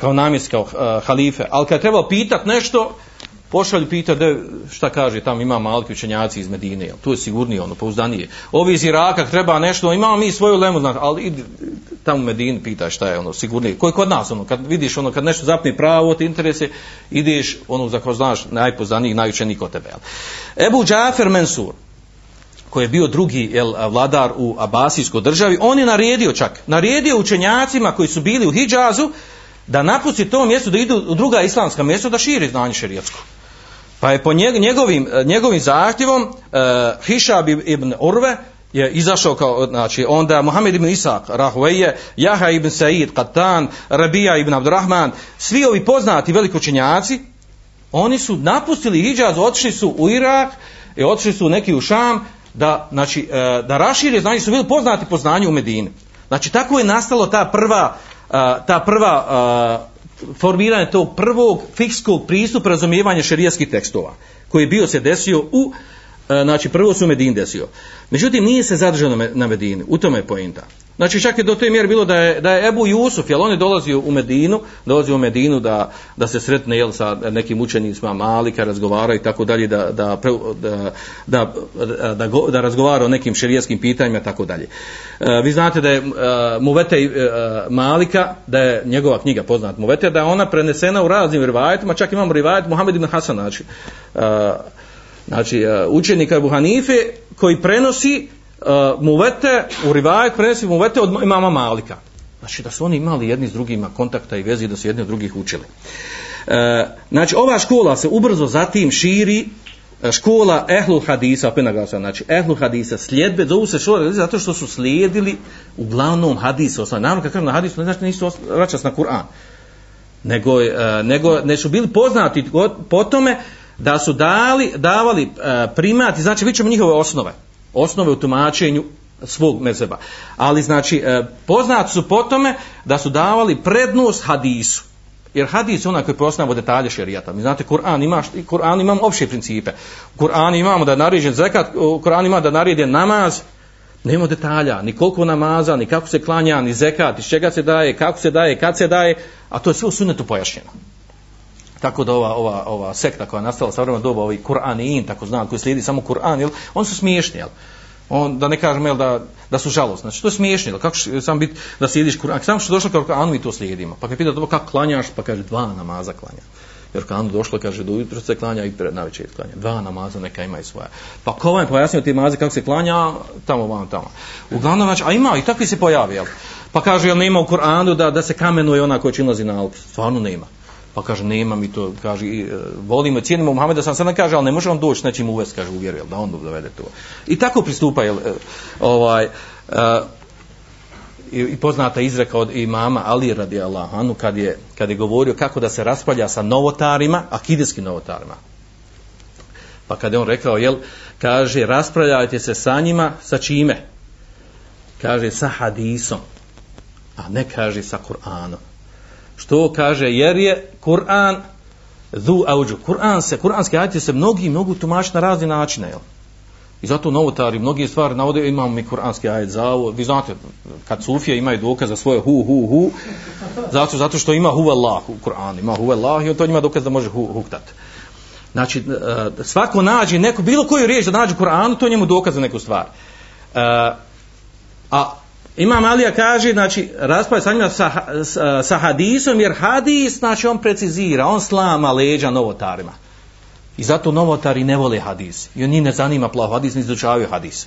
Speaker 1: kao namjest, kao uh, halife. Ali kad je trebao pitat nešto, pošalju pita da šta kaže tamo ima malki učenjaci iz Medine, jel? tu je sigurnije ono, pouzdanije. Ovi iz Iraka treba nešto, imamo mi svoju lemu, znači, ali idi tamo u Medini pitaj šta je ono, sigurnije. Koji kod nas, ono, kad vidiš ono, kad nešto zapne pravo, te interese, ideš ono, za ko znaš, najpoznaniji, najučeniji kod tebe. Jel? Ebu Džafer Mensur, koji je bio drugi jel, vladar u Abasijskoj državi, on je naredio čak, naredio učenjacima koji su bili u Hidžazu, da napusti to mjesto, da idu u druga islamska mjesto, da širi znanje šerijatsko. Pa je po njegovim, eh, njegovim zahtjevom uh, Hišab ibn Urve je izašao kao, znači, onda Muhammed ibn Isak, Rahueje, Jaha ibn Said, Katan, Rabija ibn Abdurrahman, svi ovi poznati velikočenjaci, oni su napustili Hidžaz, otišli su u Irak, i otišli su neki u Šam, da, znači, e, da rašire znanje, su bili poznati po znanju u Medini. Znači, tako je nastalo ta prva, e, ta prva e, formiranje tog prvog fikskog pristupa razumijevanja šerijskih tekstova, koji je bio se desio u, znači, prvo su u Medini desio. Međutim, nije se zadržao na Medini, u tome je poenta. Znači čak je do te mjere bilo da je, da je Ebu Jusuf, jel on je dolazio u Medinu, dolazio u Medinu da, da se sretne jel, sa nekim učenicima Malika, razgovara i tako dalje, da, da, da, da, da, da, razgovara o nekim šerijeskim pitanjima i tako dalje. E, vi znate da je e, uh, Muvete uh, e, Malika, da je njegova knjiga poznat Muvete, da je ona prenesena u raznim rivajetima, čak imamo rivajet Muhammed ibn Hasan, znači, uh, znači uh, učenika Ebu Hanife, koji prenosi Eh, muvete, u rivajet prenosi muvete od imama Malika. Znači da su oni imali jedni s drugima kontakta i vezi da su jedni od drugih učili. E, znači ova škola se ubrzo zatim širi eh, škola Ehlu Hadisa, opet naglasan, znači Ehlu Hadisa, sljedbe, zovu se škola zato što su slijedili uglavnom Hadisa, osnovno, naravno kad kažem na Hadisu, ne znači nisu vraćas na Kur'an, nego, e, nego ne su bili poznati po tome da su dali, davali e, primati, znači vidjet ćemo njihove osnove, osnove u tumačenju svog mezeba. Ali znači e, poznat su po tome da su davali prednost hadisu. Jer hadis je onaj koji prosnava detalje šerijata. Mi znate, Kur'an ima, Kur'an imamo opće principe. Kur'an imamo da je naređen zekat, Kur'an ima da naređen namaz, nema detalja, ni koliko namaza, ni kako se klanja, ni zekat, iz čega se daje, kako se daje, kad se daje, a to je sve u sunetu pojašnjeno. Tako da ova, ova, ova sekta koja je nastala sa vremena doba, ovi Kur'an tako znam, koji slijedi samo Kur'an, jel, oni su smiješni, jel? On, da ne kažem, jel, da, da su žalostni. Znači, to je smiješni, jel? Kako sam biti da slijediš Kur'an? Samo što došlo kao Kur'anu mi to slijedimo. Pa kad pita dobro kako klanjaš, pa kaže dva namaza klanja. Jer Kur'anu došlo, kaže, do jutro se klanja i pred navečer klanja. Dva namaza neka ima i svoja. Pa ko vam je pojasnio ti namaze kako se klanja, tamo vam tamo. Uglavnom, znači, a ima i takvi se pojavi, jel? Pa kaže, jel nema u Kur'anu da, da se kamenuje ona koja čilazi na Alp? Stvarno nema. Pa kaže, nema mi to, kaže, e, volimo, cijenimo Muhameda, sam sada kaže, ali ne može on doći s nečim uvest, kaže, uvjeru, jel, da on dovede to. I tako pristupa, jel, e, ovaj, uh, i, i poznata izreka od imama Ali radi Allahanu, kad je, kad je govorio kako da se raspalja sa novotarima, akideskim novotarima. Pa kad je on rekao, jel, kaže, raspravljajte se sa njima, sa čime? Kaže, sa hadisom, a ne kaže sa Kur'anom. Što kaže, jer je Kur'an zu auđu. Kur'an se, kur'anski ajati se mnogi mogu tumačiti na razne načine, jel? I zato novotari mnogi stvari navode, imamo mi kur'anski ajet za ovo. Vi znate, kad sufije imaju dokaz za svoje hu, hu, hu, zato, zato što ima hu Allah u Kur'anu, ima hu Allah i to njima dokaz da može hu, huktat. Znači, e, svako nađe neku, bilo koju riječ da nađe u Kur'anu, to njemu dokaz za neku stvar. E, a Imam Alija kaže, znači, raspravlja sa njima sa, sa, sa hadisom, jer hadis, znači, on precizira, on slama leđa novotarima. I zato novotari ne vole hadis. I oni ne zanima plav hadis, ne izučavaju hadis.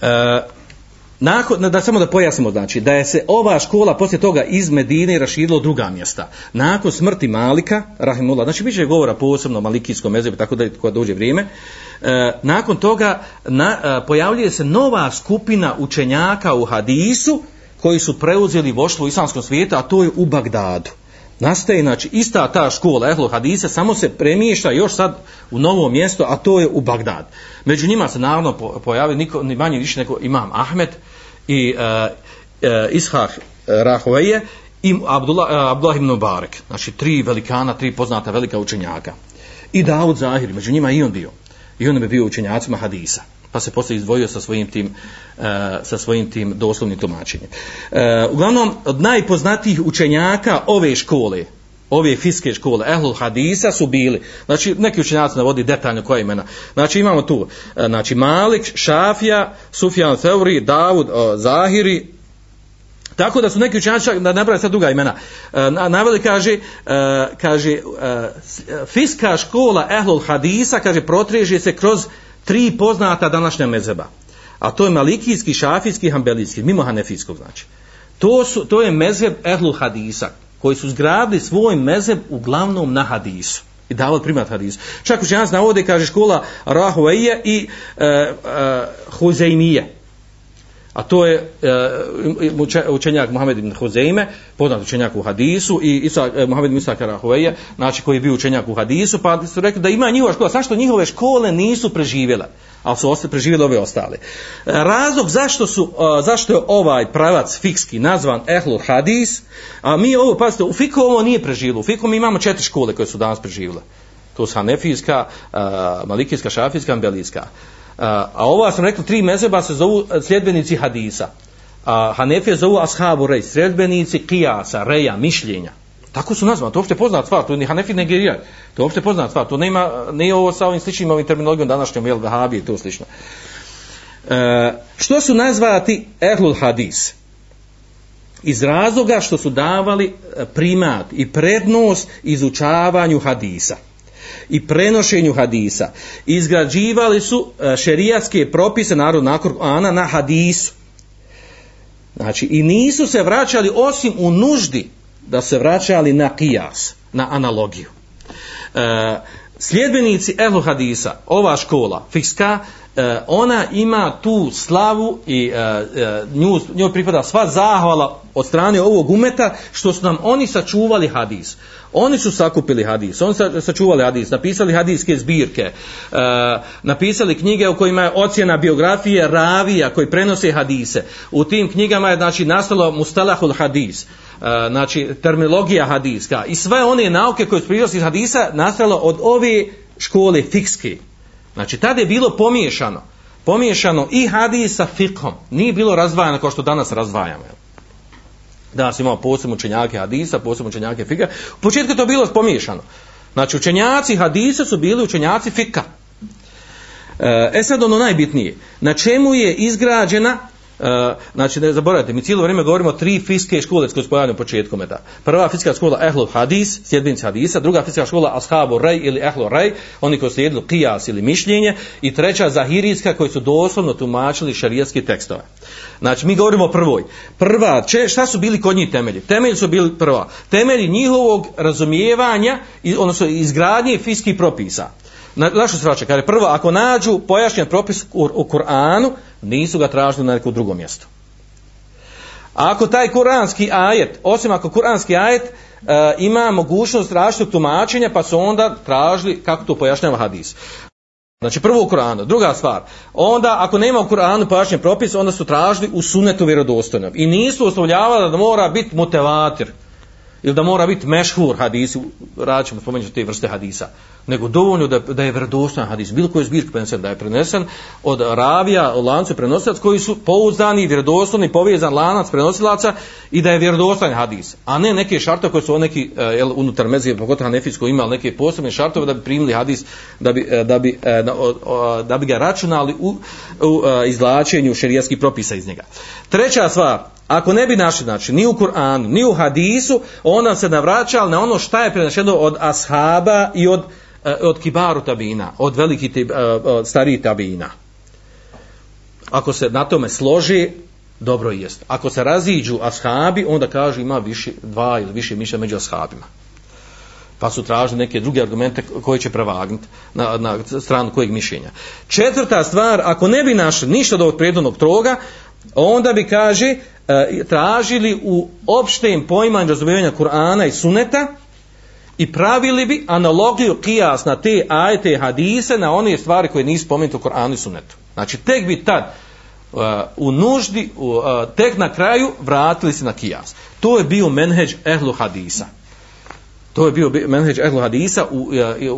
Speaker 1: E, nakon, da samo da pojasnimo, znači, da je se ova škola poslije toga iz Medine raširila druga mjesta. Nakon smrti Malika, Rahimullah, znači, biće govora posebno o malikijskom mezebu, tako da koja dođe vrijeme, e, nakon toga na, e, pojavljuje se nova skupina učenjaka u hadisu, koji su preuzeli voštvo u islamskom svijetu, a to je u Bagdadu. Nastaje, znači, ista ta škola Ehlu Hadisa, samo se premiješta još sad u novo mjesto, a to je u Bagdad. Među njima se naravno pojavi niko, ni manje više nego Imam Ahmed i e, e, uh, uh, Ishak e, Rahoveje i Abdullah, Abdullah ibn Mubarak. Znači, tri velikana, tri poznata velika učenjaka. I Davud Zahir, među njima i on bio. I on bi bio učenjacima Hadisa pa se posle izdvojio sa svojim tim uh, sa svojim tim doslovnim tumačenjem. Uh, uglavnom od najpoznatijih učenjaka ove škole ove fiske škole, ehlul hadisa su bili, znači neki učenjaci navodi detaljno koja imena, znači imamo tu, e, znači Malik, Šafija, Sufjan Theuri, Davud, o, Zahiri, tako da su neki učenjaci, da nabrali sad druga imena, e, naveli kaže, e, kaže, fiska škola ehlul hadisa, kaže, protreže se kroz tri poznata današnja mezeba, a to je malikijski, šafijski, hambelijski, mimo hanefijskog znači. To, su, to je mezeb ehlul hadisa, koji su zgradili svoj mezeb uglavnom na hadisu i davali primat hadisu. Čak učenjac navode, kaže škola Rahueje i uh, e, e Huzeimije. A to je e, učenjak Muhammed ibn Huzeime, poznat učenjak u hadisu, i Isa, e, Muhammed ibn Isaka Rahueje, znači koji je bio učenjak u hadisu, pa su rekli da ima njihova škola, zašto njihove škole nisu preživjele? Ali su ostali preživjeli ove ostale. E, razlog zašto su e, zašto je ovaj pravac fikski nazvan Ehlul Hadis, a mi ovo pazite, u fiku ovo nije preživjelo. U fiku mi imamo četiri škole koje su danas preživjele. To su Hanefijska, e, Malikijska, Šafijska, Ambelijska. A ovo sam rekao, tri mezeba se zovu sljedbenici hadisa. A Hanefije zovu ashabu rej, sljedbenici kijasa, reja, mišljenja. Tako su nazvani, to je opšte poznat stvar, to ni Hanefi ne negirija, to je opšte poznat stvar, to nema, nije ovo sa ovim sličnim ovim terminologijom današnjom, jel, Vahabi i to slično. E, što su nazvati Ehlul Hadis? Iz razloga što su davali e, primat i prednost izučavanju hadisa i prenošenju hadisa. Izgrađivali su e, šerijatske propise narod nakon Ana na hadisu. Znači, i nisu se vraćali osim u nuždi da se vraća, ali na kijas, na analogiju. E, sljedbenici Ehlu Hadisa, ova škola, fikska, e, ona ima tu slavu i e, e, nju, njoj pripada sva zahvala od strane ovog umeta što su nam oni sačuvali hadis. Oni su sakupili hadis, oni su sačuvali hadis, napisali hadiske zbirke, e, napisali knjige u kojima je ocjena biografije ravija koji prenose hadise. U tim knjigama je znači, nastalo mustalahul hadis. E, znači terminologija hadiska i sve one nauke koje su prirosti iz hadisa nastalo od ove škole fikske. Znači tada je bilo pomiješano. Pomiješano i hadis sa fikhom. Nije bilo razdvajano kao što danas razdvajamo. Danas imamo posebno učenjake hadisa, posebno učenjake fika. U početku to bilo pomiješano. Znači učenjaci hadisa su bili učenjaci fika. E, e, sad ono najbitnije. Na čemu je izgrađena E, znači ne zaboravite, mi cijelo vrijeme govorimo o tri fiske škole koje su početkom da. Prva fiska škola Ehlul Hadis, sljedbenici Hadisa, druga fiska škola Ashabu Rej ili Ehlu Rej, oni koji slijedili kijas ili mišljenje, i treća Zahirijska koji su doslovno tumačili šarijetske tekstove. Znači mi govorimo o prvoj. Prva, če, šta su bili kod njih temelji? Temelji su bili prva. Temelji njihovog razumijevanja, odnosno izgradnje fiskih propisa. Na, našu se vraća? je prvo, ako nađu pojašnjen propis u, u Kur'anu, nisu ga tražili na neko drugo mjesto. A ako taj kuranski ajet, osim ako kuranski ajet e, ima mogućnost različitog tumačenja, pa su onda tražili kako to pojašnjava hadis. Znači prvo u Kur'anu. Druga stvar, onda ako nema u Kur'anu pojašnjen propis, onda su tražili u sunetu vjerodostojnom. I nisu oslovljavali da mora biti motivator ili da mora biti mešhur hadis, rad ćemo spomenuti te vrste hadisa, nego dovoljno da, da je vjerodostojan hadis, bilo koji zbirk prenesen, da je prenesen od ravija, od lancu prenosilac, koji su pouzdani, vjerodostojni, povezan lanac prenosilaca i da je vjerodostojan hadis, a ne neke šarte koje su neki uh, jel, unutar mezije, pogotovo Hanefijsko imali neke posebne šartove da bi primili hadis, da bi, uh, da bi, uh, da bi ga računali u, u uh, izlačenju šerijskih propisa iz njega. Treća stvar, Ako ne bi našli, znači, ni u Kur'anu, ni u hadisu, onda se navraćali na ono šta je prenašeno od ashaba i od, eh, od kibaru tabina, od velikih od eh, eh, starih tabina. Ako se na tome složi, dobro jest. Ako se raziđu ashabi, onda kaže ima više, dva ili više mišlja među ashabima. Pa su tražili neke druge argumente koje će prevagnuti na, na stranu kojeg mišljenja. Četvrta stvar, ako ne bi našli ništa od ovog prijednog troga, onda bi kaže e, tražili u opštem poimanju razumijevanja Kur'ana i Suneta i pravili bi analogiju kijas na te ajete hadise na one stvari koje nisu spomenute u Kur'anu i Sunetu. Znači tek bi tad uh, u nuždi, uh, tek na kraju vratili se na kijas. To je bio menheđ ehlu hadisa. To je bio menheđ ehlu hadisa u uh,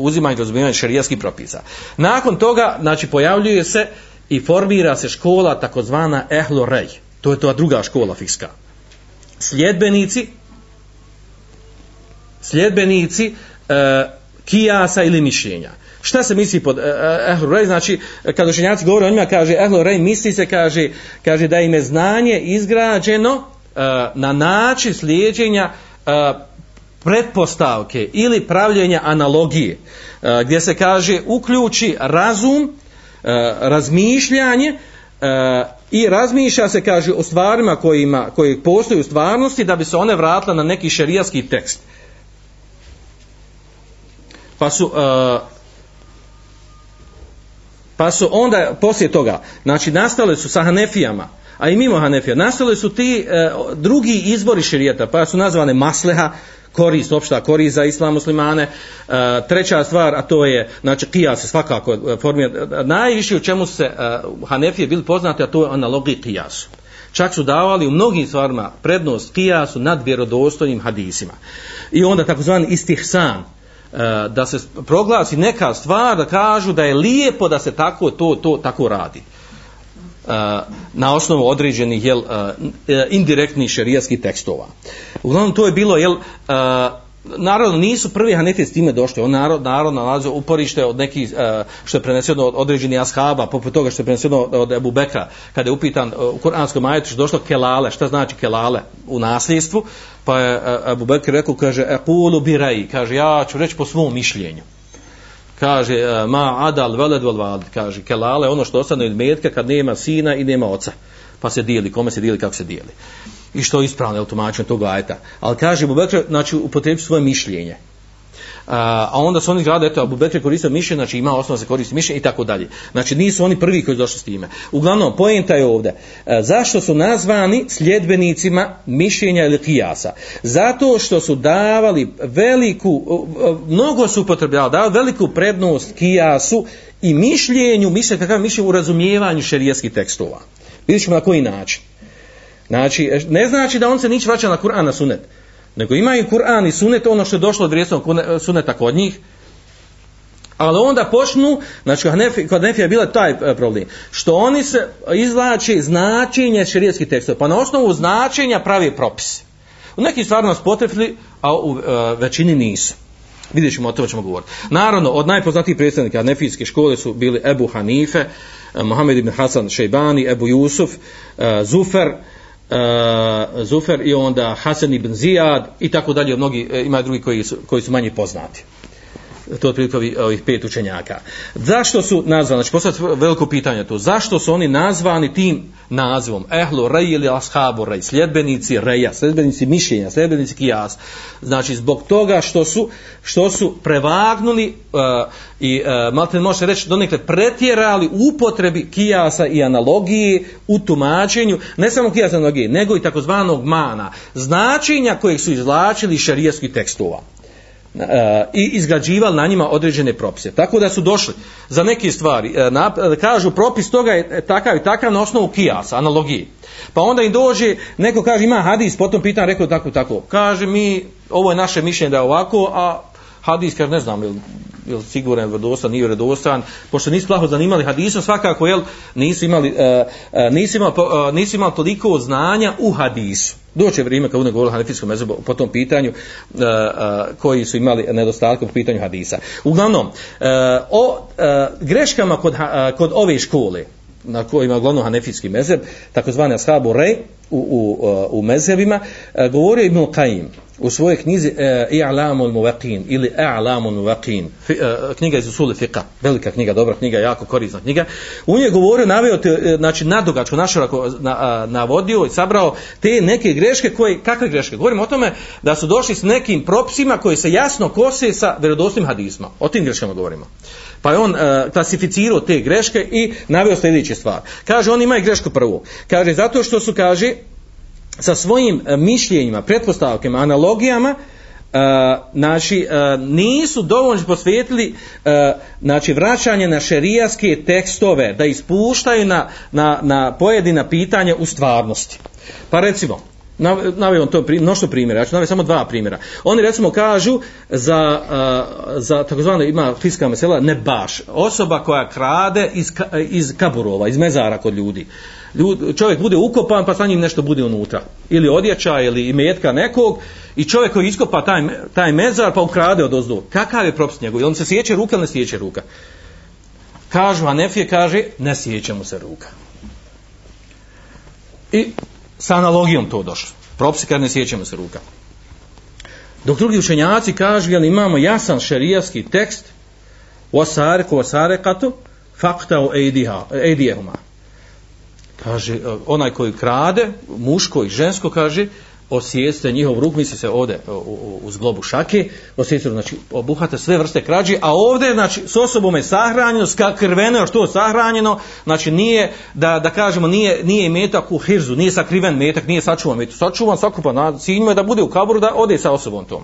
Speaker 1: uzimanju razumijevanja šarijaskih propisa. Nakon toga, znači, pojavljuje se i formira se škola takozvana ehlo rej. To je to druga škola fikska. Sljedbenici sljedbenici e, kijasa ili mišljenja. Šta se misli pod e, e, uh, ehlu rej? Znači, kada učenjaci govore o njima, kaže ehlu rej, misli se, kaže, kaže da im je znanje izgrađeno e, na način slijedjenja e, pretpostavke ili pravljenja analogije, e, gdje se kaže uključi razum, E, razmišljanje e, i razmišlja se, kaže, o stvarima kojima, koje postoje u stvarnosti da bi se one vratile na neki šerijatski tekst. Pa su... E, pa su onda, poslije toga, znači nastale su sa Hanefijama, a i mimo Hanefija, nastale su ti e, drugi izbori širijeta, pa su nazvane masleha, korist, opšta korist za islam muslimane. E, treća stvar, a to je, znači, kija se svakako e, formira, najviše u čemu se e, Hanefije bili poznati, a to je analogiji kijasu. Čak su davali u mnogim stvarima prednost kijasu nad vjerodostojnim hadisima. I onda takozvani istihsan, e, da se proglasi neka stvar da kažu da je lijepo da se tako to to tako radi E, na osnovu određenih jel, e, e, indirektnih šerijskih tekstova. Uglavnom to je bilo jel, Naravno, nisu prvi Hanefi s time došli. On narod, narod nalazio uporište od nekih, što je preneseno od određenih ashaba, poput toga što je preneseno od Ebu Bekra, kada je upitan u Kur'anskom majetu što došlo kelale, šta znači kelale u nasljedstvu, pa je Ebu Bekr rekao, kaže, ekulu biraj, kaže, ja ću reći po svom mišljenju. Kaže, e, ma adal veled vel valid, kaže, kelale, ono što ostane od metka kad nema sina i nema oca. Pa se dijeli, kome se dijeli, kako se dijeli i što je ispravno je tumačenje tog ajeta. Ali kaže Abu znači upotrebi svoje mišljenje. A, onda su oni gledali, eto, Abu Bekr koristio mišljenje, znači ima osnova se koristi mišljenje i tako dalje. Znači nisu oni prvi koji su došli s time. Uglavnom, pojenta je ovdje. E, zašto su nazvani sljedbenicima mišljenja ili kijasa? Zato što su davali veliku, e, e, mnogo su upotrebljavali, davali veliku prednost kijasu i mišljenju, mišljenju, kakav mišljenje u razumijevanju šerijeskih tekstova. Vidjet ćemo na koji način. Znači, ne znači da on se nič vraća na Kur'an na sunet. Nego imaju Kur'an i sunet ono što je došlo od rijesnog e, suneta kod njih. Ali onda počnu, znači kod Nefija je bila taj e, problem, što oni se izlače značenje širijetskih tekstova, pa na osnovu značenja pravi propis. U nekim stvarima su potrefili, a u uh, većini nisu. Vidjet ćemo o tome ćemo govoriti. Naravno, od najpoznatijih predstavnika Nefijske škole su bili Ebu Hanife, Mohamed ibn Hasan Šejbani, Ebu Jusuf, uh, Zufer, Eh, Zufer i onda Hasan ibn Zijad i tako dalje, mnogi, eh, ima drugi koji su, koji su manje poznati. To je otprilike ovih, ovih pet učenjaka. Zašto su nazvani, znači postavljati veliko pitanje to, zašto su oni nazvani tim nazivom ehlu rej ili ashabu rej, sljedbenici reja, sljedbenici mišljenja, sljedbenici kijas. Znači zbog toga što su, što su prevagnuli uh, i eh, uh, malo te može reći donekle pretjerali upotrebi kijasa i analogije u tumačenju, ne samo kijasa i analogije, nego i takozvanog mana, značenja kojeg su izlačili šarijeskih tekstova E, i izgrađivali na njima određene propise. Tako da su došli za neke stvari, e, na, kažu propis toga je takav i takav na osnovu kijasa, analogije. Pa onda im dođe, neko kaže ima hadis, potom pitan, rekao tako, tako. Kaže mi, ovo je naše mišljenje da je ovako, a hadis, kaže ne znam, jel siguran, jel vredostan, nije vredostan, pošto nisu plaho zanimali hadisom, svakako, jel, nisu imali, uh, uh, nisu imali, uh, nisu imali toliko znanja u hadisu. Doće vrijeme kad bude govorilo hanefijskom mezobu po tom pitanju uh, uh, koji su imali nedostatke po pitanju hadisa. Uglavnom, uh, o uh, greškama kod, uh, kod ove škole, na kojima je glavno hanefijski mezeb, takozvani ashabu rej u, u, u mezebima, uh, govorio Ibn Qaim, u svojoj knjizi uh, I'lamul Muwaqin ili I'lamul Muwaqin, uh, knjiga iz usuli fiqa, velika knjiga, dobra knjiga, jako korisna knjiga. U njoj govorio, naveo te, e, znači nadugačko naširoko na, navodio i sabrao te neke greške koje, kakve greške? Govorimo o tome da su došli s nekim propisima koji se jasno kose sa vjerodostojnim hadisma. O tim greškama govorimo. Pa je on uh, klasificirao te greške i naveo sljedeće stvar. Kaže, on ima i grešku prvu. Kaže, zato što su, kaže, sa svojim e, mišljenjima, pretpostavkama, analogijama, Uh, znači nisu dovoljno posvetili znači vraćanje na šerijaske tekstove da ispuštaju na, na, na pojedina pitanja u stvarnosti pa recimo navio to pri, mnošto primjera, ja ću navio samo dva primjera. Oni recimo kažu za, za takozvano ima fiska mesela, ne baš, osoba koja krade iz, iz kaburova, iz mezara kod ljudi. Uh, Ljud, čovjek bude ukopan pa sa njim nešto bude unutra. Ili odjeća ili imetka nekog i čovjek koji iskopa taj, taj mezar pa ukrade od ozdu. Kakav je propis njegov? On se sjeće ruka ili ne sjeće ruka? Kažu, Hanefije, kaže, ne sjeće mu se ruka. I sa analogijom to došlo. Propisi kad ne sjeće mu se ruka. Dok drugi učenjaci kažu, jel imamo jasan šerijavski tekst, wasare ko wasare katu, fakta u. Kaže, e, onaj koji krade, muško i žensko, kaže, osjeste njihov ruk, misli se ovde e, u zglobu šake, osjeste, znači, obuhate sve vrste krađe, a ovde, znači, s osobom je sahranjeno, skakrveno, je što je sahranjeno, znači, nije, da, da kažemo, nije, nije metak u hirzu, nije sakriven metak, nije sačuvan metak, sačuvan, sakupan, na cilj je da bude u kaboru, da ode sa osobom tom.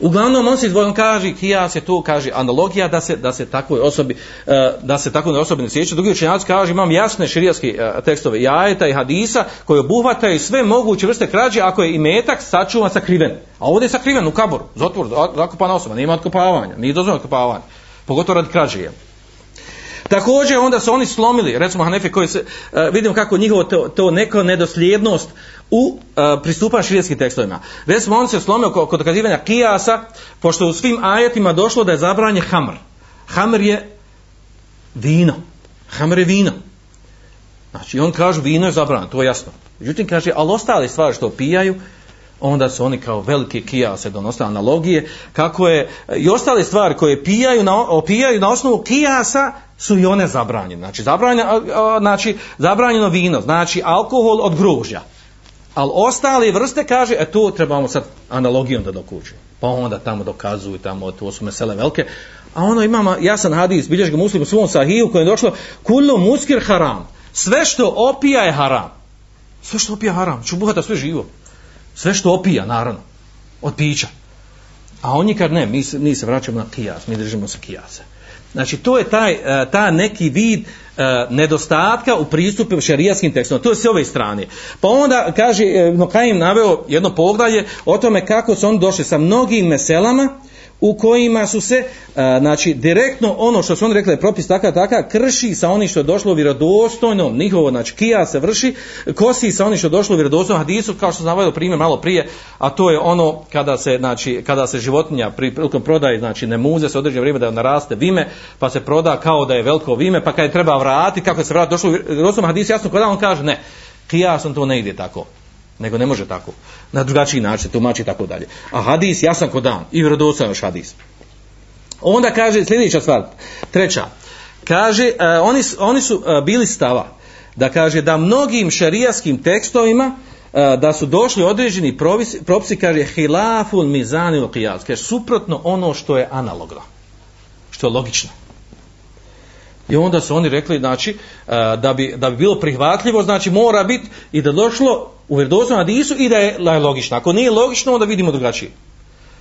Speaker 1: Uglavnom on se on kaže kijas je to kaže analogija da se da se takvoj osobi e, da se takvoj osobi ne sjeća. Drugi učenjaci kaže imam jasne šerijske e, tekstove jajeta i hadisa koji obuhvataju sve moguće vrste krađe ako je imetak sačuvan sakriven. A ovdje je sakriven u kaboru, zatvor, zakopana osoba, nema otkopavanja, nije dozvoljeno otkopavanje. Pogotovo radi krađe. Je. Također onda su oni slomili, recimo Hanefi koji se, e, vidimo kako njihovo to, to neko nedosljednost u uh, pristupanju širijetskim tekstovima. Recimo on se slomio kod, dokazivanja kijasa, pošto u svim ajetima došlo da je zabranje hamr. Hamr je vino. Hamr je vino. Znači on kaže vino je zabranjeno, to je jasno. Međutim kaže, ali ostale stvari što pijaju, onda su oni kao velike kijase donose analogije, kako je e, i ostale stvari koje pijaju na, opijaju na osnovu kijasa su i one zabranjene. Znači, zabranjeno, znači, zabranjeno vino, znači alkohol od gružja. Ali ostale vrste kaže, e to trebamo sad analogijom da dokučimo. Pa onda tamo dokazuju, tamo to su mesele velike. A ono imamo jasan hadis, bilješ ga muslim u svom sahiju kojem je došlo, kullu muskir haram. Sve što opija je haram. Sve što opija haram. Čubuhata sve živo. Sve što opija, naravno. Od pića. A oni kad ne, mi se, mi se vraćamo na kijas, mi držimo se kijase. Znači, to je taj, e, ta neki vid e, nedostatka u pristupu šerijaskim tekstom. To je s ove strane. Pa onda, kaže, e, no Kajim naveo jedno poglavlje o tome kako su oni došli sa mnogim meselama, u kojima su se, a, znači, direktno ono što su oni rekli, propis takav, takav, krši sa onim što je došlo vjerodostojno, njihovo, znači, kija se vrši, kosi sa onim što je došlo vjerodostojno hadisu, kao što sam navajao primjer malo prije, a to je ono kada se, znači, kada se životinja pri prilikom prodaje, znači, ne muze se određeno vrijeme da naraste vime, pa se proda kao da je veliko vime, pa kad je treba vratiti, kako se vrati, došlo vjerodostojno hadisu, jasno, kada on kaže, ne, kijasom to ne ide tako nego ne može tako. Na drugačiji način tumači tako dalje. A hadis jasan ko dan i vjerodostojan još hadis. Onda kaže sljedeća stvar, treća. Kaže, uh, oni, oni su uh, bili stava da kaže da mnogim šerijaskim tekstovima e, da su došli određeni propisi, propisi kaže hilaful mizani u qiyas, kaže suprotno ono što je analogno. Što je logično. I onda su oni rekli, znači, e, da bi, da bi bilo prihvatljivo, znači mora biti i da došlo u vjerodostojnom hadisu i da je logično. Ako nije logično, onda vidimo drugačije.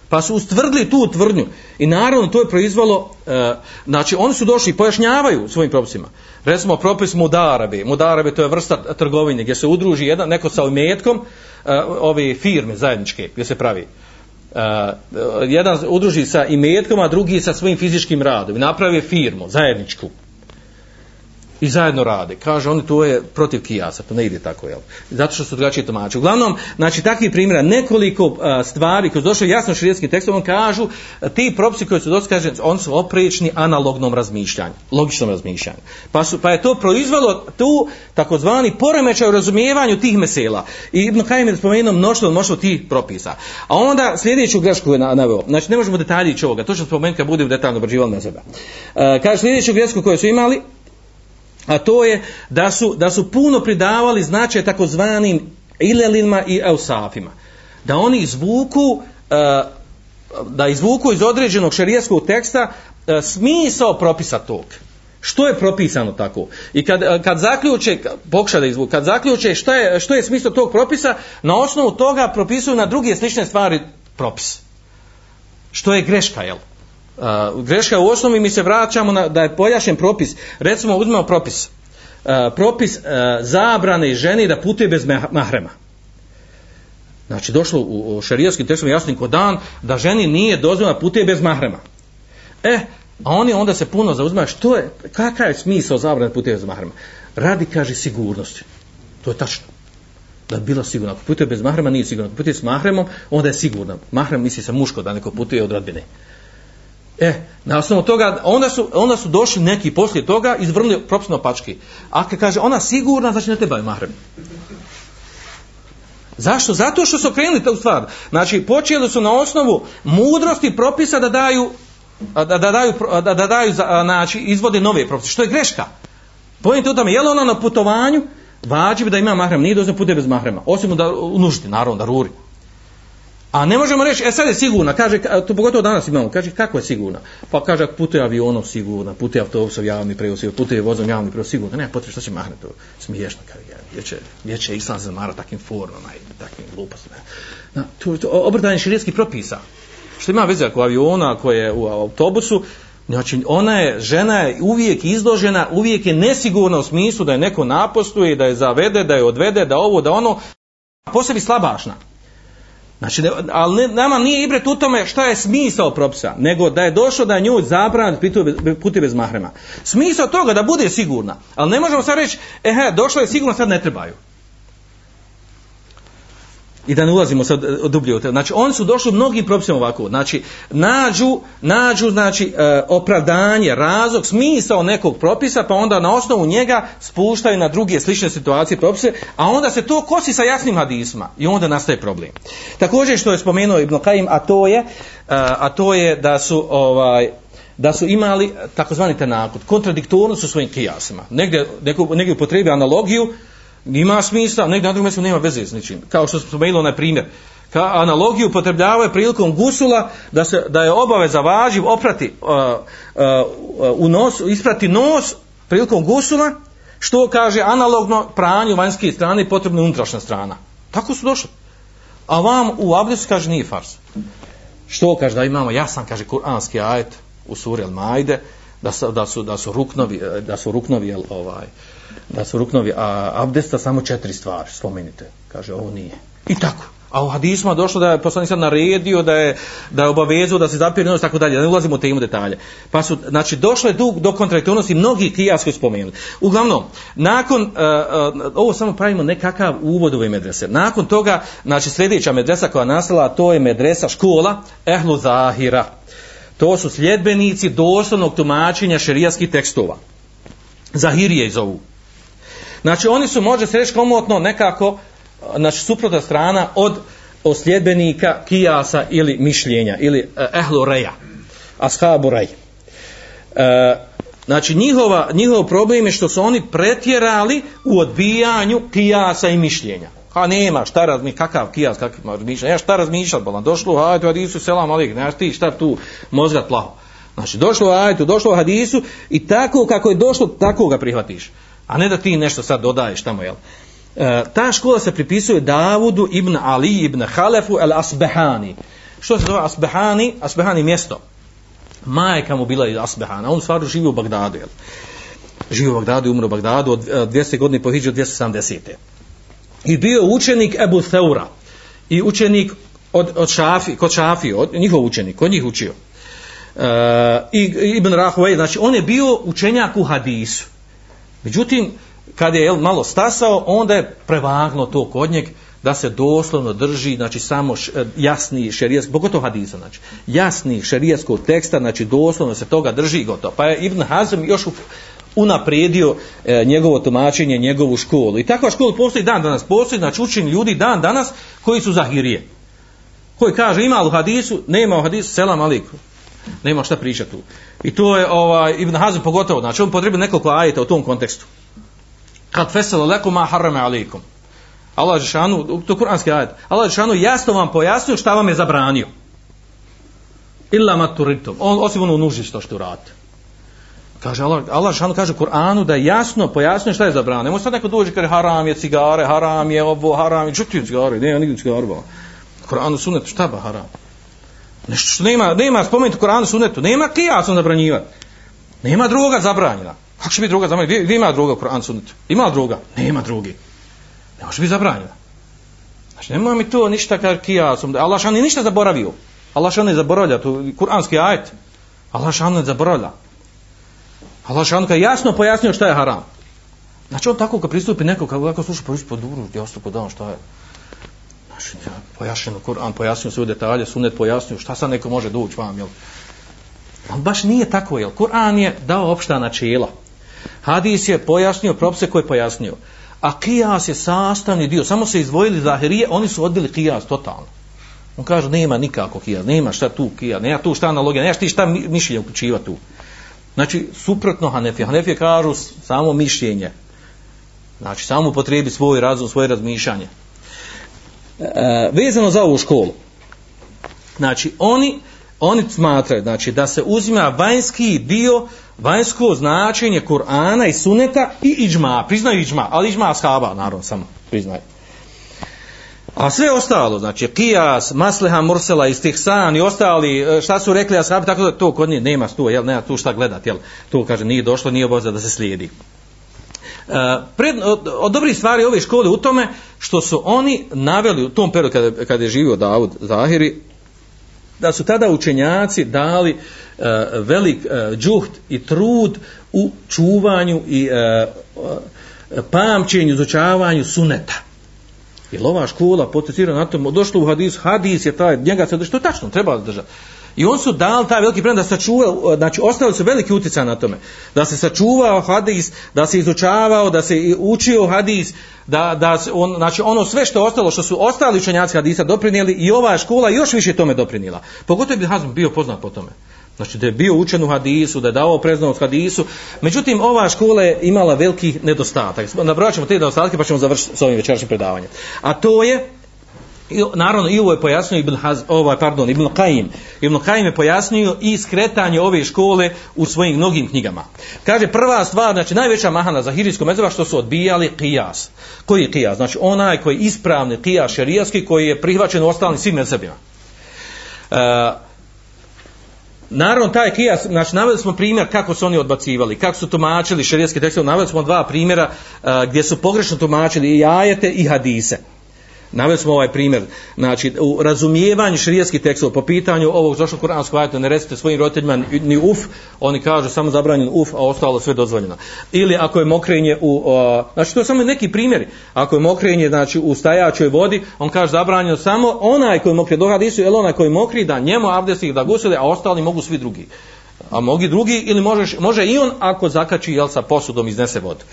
Speaker 1: Pa su ustvrdili tu tvrdnju. I naravno to je proizvalo, e, znači oni su došli i pojašnjavaju svojim propisima. Recimo propis mudarabe. Mudarabe to je vrsta trgovine gdje se udruži jedan, neko sa umetkom, e, ove firme zajedničke gdje se pravi. Uh, jedan udruži sa imetkom, a drugi sa svojim fizičkim radom. I napravi firmu, zajedničku i zajedno rade. Kaže, oni to je protiv kijasa, to ne ide tako, jel? Zato što su drugačije tomače. Uglavnom, znači, takvih primjera, nekoliko a, stvari koje su došle jasno širijetskim tekstom, on kažu, ti propisi koji su došli, kaže, oni su oprečni analognom razmišljanju, logičnom razmišljanju. Pa, su, pa je to proizvalo tu takozvani poremećaj u razumijevanju tih mesela. I Ibn Kajim je spomenuo mnoštvo, mnoštvo tih propisa. A onda sljedeću grešku je naveo. Znači, ne možemo detaljići ovoga, to ću spomenuti kad budem detaljno obrađivali na sebe. Uh, kaže, sljedeću grešku koju su imali, a to je da su, da su puno pridavali značaj takozvanim ilelima i eusafima. Da oni izvuku, e, da izvuku iz određenog šerijeskog teksta e, smisao propisa tog. Što je propisano tako? I kad, e, kad zaključe, pokuša da izvuku, kad zaključe što je, što je smisao tog propisa, na osnovu toga propisuju na druge slične stvari propis. Što je greška, jel? Uh, greška u osnovi mi se vraćamo na, da je pojašen propis. Recimo, uzmemo propis. Uh, propis uh, zabrane ženi da putuje bez mahrema. Znači, došlo u, u šarijaskim tekstom jasnim ko dan da ženi nije dozvoljeno da putuje bez mahrema. E, a oni onda se puno zauzmaju što je, kakav je smisao zabrane da putuje bez mahrema. radi, kaže, sigurnosti. To je tačno. Da bila sigurna. Ako putuje bez mahrema, nije sigurna. Ako putuje s mahremom, onda je sigurna. Mahrem misli sa muško da neko putuje od rodbine. E, na osnovu toga, onda su, onda su došli neki poslije toga, izvrnuli propisno pački. A kad kaže ona sigurna, znači ne treba je mahrem. Zašto? Zato što su krenuli tu stvar. Znači, počeli su na osnovu mudrosti propisa da daju da, da daju, da, da daju znači, izvode nove propise. Što je greška? Pojente u tome, je li ona na putovanju, vađi da ima mahrem, nije dozno pute bez mahrema. Osim da u nuždi, naravno, da ruri. A ne možemo reći, e sad je sigurna, kaže, to pogotovo danas imamo, kaže, kako je sigurna? Pa kaže, putuje avionom sigurna, putuje autobusom javni prevoz, putuje vozom javni prevoz sigurna, nema potrebe, što će mahne to, smiješno, kaže, gdje će, gdje će islam zamara takvim formama i takvim glupostima. Na, to, to obrdanje širijetskih propisa. Što ima veze ako aviona, ako je u autobusu, Znači, ona je, žena je uvijek izložena, uvijek je nesigurna u smislu da je neko napostuje, da je zavede, da je odvede, da ovo, da ono, po slabašna. Znači, ne, ali ne, nama nije ibret u tome šta je smisao propisa, nego da je došlo da je nju zabran puti bez mahrema. Smisao toga da bude sigurna, ali ne možemo sad reći, e, he, došlo je sigurno, sad ne trebaju i da ne ulazimo sad e, dublje u te. Znači, oni su došli mnogim propisima ovako. Znači, nađu, nađu znači, e, opravdanje, razlog, smisao nekog propisa, pa onda na osnovu njega spuštaju na druge slične situacije propise, a onda se to kosi sa jasnim hadisma i onda nastaje problem. Također što je spomenuo Ibn Kajim, a to je, e, a to je da su ovaj, da su imali e, takozvani tenakut, kontradiktornost u svojim kijasima. Negdje, neko, negdje upotrebi analogiju, Nima smisla, negdje na drugom mjestu nema veze s ničim. Kao što smo spomenuli na primjer. Ka analogiju upotrebljavaju prilikom gusula da, se, da je obaveza važiv oprati uh, uh, u nos, isprati nos prilikom gusula, što kaže analogno pranju vanjske strane potrebna unutrašnja strana. Tako su došli. A vam u abdestu kaže nije fars. Što kaže da imamo jasan kaže kuranski ajet u suri Al-Majde da su, da su, da su ruknovi, eh, da su ruknovi ovaj, da su ruknovi a abdesta samo četiri stvari spomenite. Kaže ovo nije. I tako. A u hadisma došlo da je poslanik sad naredio da je da je obavezao da se zapiri nos tako dalje. Da ne ulazimo u temu detalje. Pa su znači došlo je do, do kontradiktornosti mnogi koji spomenuli. Uglavnom nakon uh, uh, ovo samo pravimo nekakav uvod u ove medrese. Nakon toga znači sljedeća medresa koja nastala to je medresa škola ehlu zahira. To su sljedbenici doslovnog tumačenja šerijskih tekstova. Zahirije iz Znači oni su, može se reći komotno, nekako, eh, znači suprotna strana od osljedbenika kijasa ili mišljenja, ili uh, ehlu reja, ashabu rej. E, znači njihova, njihov problem je što su oni pretjerali u odbijanju kijasa i mišljenja. Ha nema, šta razmi, kakav kijas, kakav razmišljanje, ja šta razmišljat, bolan, došlo, hajde, hadisu, selam, alik, nemaš ti šta tu mozgat plaho. Znači, došlo u ajetu, došlo u hadisu i tako kako je došlo, tako ga prihvatiš a ne da ti nešto sad dodaješ tamo, jel? E, ta škola se pripisuje Davudu ibn Ali ibn Halefu el Asbehani. Što se zove Asbehani? Asbehani mjesto. Majka mu bila iz Asbehana. On stvarno živi u Bagdadu, jel? Živi u Bagdadu i umro u Bagdadu od e, 200 godine po hiđu 270. I bio učenik Ebu Theura. I učenik od, od Šafi, kod Šafi, od, njihov učenik, kod njih učio. E, i, Ibn Rahway, znači on je bio učenjak u hadisu. Međutim, kad je jel, malo stasao, onda je prevagno to kod njeg da se doslovno drži, znači samo š, e, jasni šerijask, pogotovo hadisa, znači jasni šerijaskog teksta, znači doslovno se toga drži gotovo. Pa je Ibn Hazm još unaprijedio e, njegovo tumačenje, njegovu školu. I takva škola postoji dan danas, postoji, znači učini ljudi dan danas koji su zahirije. Koji kaže ima u hadisu, nema u hadisu, selam aliku nema šta pričati tu. I to je ovaj Ibn Hazm pogotovo, znači on potrebi nekoliko ajeta u tom kontekstu. Kad fesel lekum ma harame alaikum. Allah je šanu, to je kuranski ajet. Allah je šanu jasno vam pojasnio šta vam je zabranio. Illa maturitum. On, osim ono nuži što što radite. Kaže Allah, Allah šanu kaže u Kur'anu da jasno pojasnio šta je zabranio. Nemoj sad neko dođe kaže haram je cigare, haram je ovo, haram je, čuti cigare, ne, ja nigdje cigare. Kur'anu sunet, šta ba haram? Nešto što nema, nema spomenuti u Koranu sunetu, nema kijasom zabranjivati. Nema druga zabranjena. Kako će biti druga zabranjena? Gdje ima druga u Koranu sunetu? Ima druga? Nema drugi. Ne može biti zabranjena. Znači, nema mi to ništa kar kijasom. Allah šan je ništa zaboravio. Allah šan ne zaboravlja, to je kuranski ajet. Allah šan ne zaboravlja. Allah šan je jasno pojasnio šta je haram. Znači on tako kad pristupi neko, kako, kako sluša, pa po duru, gdje ostupo da on šta je. Znači, ja, pojašnjeno Kur'an, pojasnio sve detalje, sunet pojasnio, šta sad neko može doći vam, jel? Ali baš nije tako, jel? Kur'an je dao opšta načela. Hadis je pojasnio propise koje je pojasnio. A kijas je sastavni dio, samo se izdvojili zahirije, oni su odbili kijas totalno. On kaže, nema nikako kijas, nema šta tu kijas, nema tu šta analogija, nema ti šta mišljenje uključiva tu. Znači, suprotno Hanefije. Hanefije kažu samo mišljenje. Znači, samo potrebi svoj razum, svoje razmišljanje. E, vezano za ovu školu. Znači, oni, oni smatraju znači, da se uzima vanjski dio, vanjsko značenje Kur'ana i Suneta i iđma. Priznaju iđma, ali iđma ashaba, naravno, samo priznaju. A sve ostalo, znači Kijas, Masleha, Mursela, Istihsan i ostali, e, šta su rekli ashabi, tako da to kod njih nema tu, jel, nema tu šta gledat, jel, tu kaže nije došlo, nije obaveza da se slijedi. E, pred, od, od dobrih stvari ove škole u tome što su oni naveli u tom periodu kada, kada je živio Davud Zahiri da su tada učenjaci dali e, velik e, džuht i trud u čuvanju i e, e pamćenju, izučavanju suneta. Jer ova škola potencira na tom, došlo u hadis, hadis je taj, njega se što je tačno, treba držati. I on su dali taj veliki predmet da sačuva, znači ostavili su veliki utjecaj na tome. Da se sačuvao hadis, da se izučavao, da se učio hadis, da, da se on, znači ono sve što je ostalo, što su ostali učenjaci hadisa doprinijeli i ova škola još više tome doprinijela. Pogotovo bi Hazm bio poznat po tome. Znači da je bio učen u hadisu, da je dao preznanost hadisu. Međutim, ova škola je imala veliki nedostatak. Nabrojat ćemo te nedostatke pa ćemo završiti s ovim večerašnjim predavanjem. A to je, I, naravno i ovo je pojasnio Ibn Haz, ovaj, pardon, Ibn Kajim. Ibn Kajim je pojasnio i skretanje ove škole u svojim mnogim knjigama. Kaže prva stvar, znači najveća mahana za hirijsko mezheba što su odbijali qiyas. Koji je qiyas? Znači onaj koji je ispravni qiyas šerijski koji je prihvaćen u ostalim svim mezhebima. Uh, Naravno, taj kijas, znači, naveli smo primjer kako su oni odbacivali, kako su tumačili šerijski tekstove, naveli smo dva primjera uh, gdje su pogrešno tumačili i ajete i hadise. Naveli smo ovaj primjer, znači u razumijevanju širijetskih tekstova po pitanju ovog zašto kuranskog ajeta ne recite svojim roditeljima ni uf, oni kažu samo zabranjen uf, a ostalo sve dozvoljeno. Ili ako je mokrenje u, o, znači to je samo neki primjeri, ako je mokrenje znači u stajačoj vodi, on kaže zabranjeno samo onaj koji mokri do hadisu, ili onaj koji mokri da njemu abdesti da gusili, a ostali mogu svi drugi. A mogi drugi ili možeš, može i on ako zakači jel, sa posudom iznese vodu.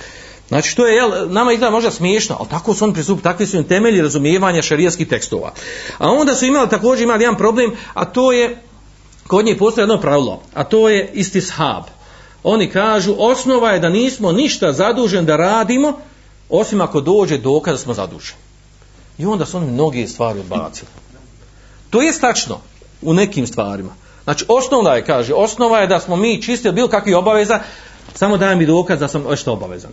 Speaker 1: Znači, što je, jel, nama izgleda možda smiješno, ali tako su oni pristup, takvi su im temelji razumijevanja šarijskih tekstova. A onda su imali također imali jedan problem, a to je, kod njih postoje jedno pravilo, a to je istishab. Oni kažu, osnova je da nismo ništa zadužen da radimo, osim ako dođe dokaz da smo zaduženi. I onda su oni mnoge stvari odbacili. To je stačno u nekim stvarima. Znači, osnova je, kaže, osnova je da smo mi čisti od bilo kakvih obaveza, samo daj mi dokaz da sam što obavezan.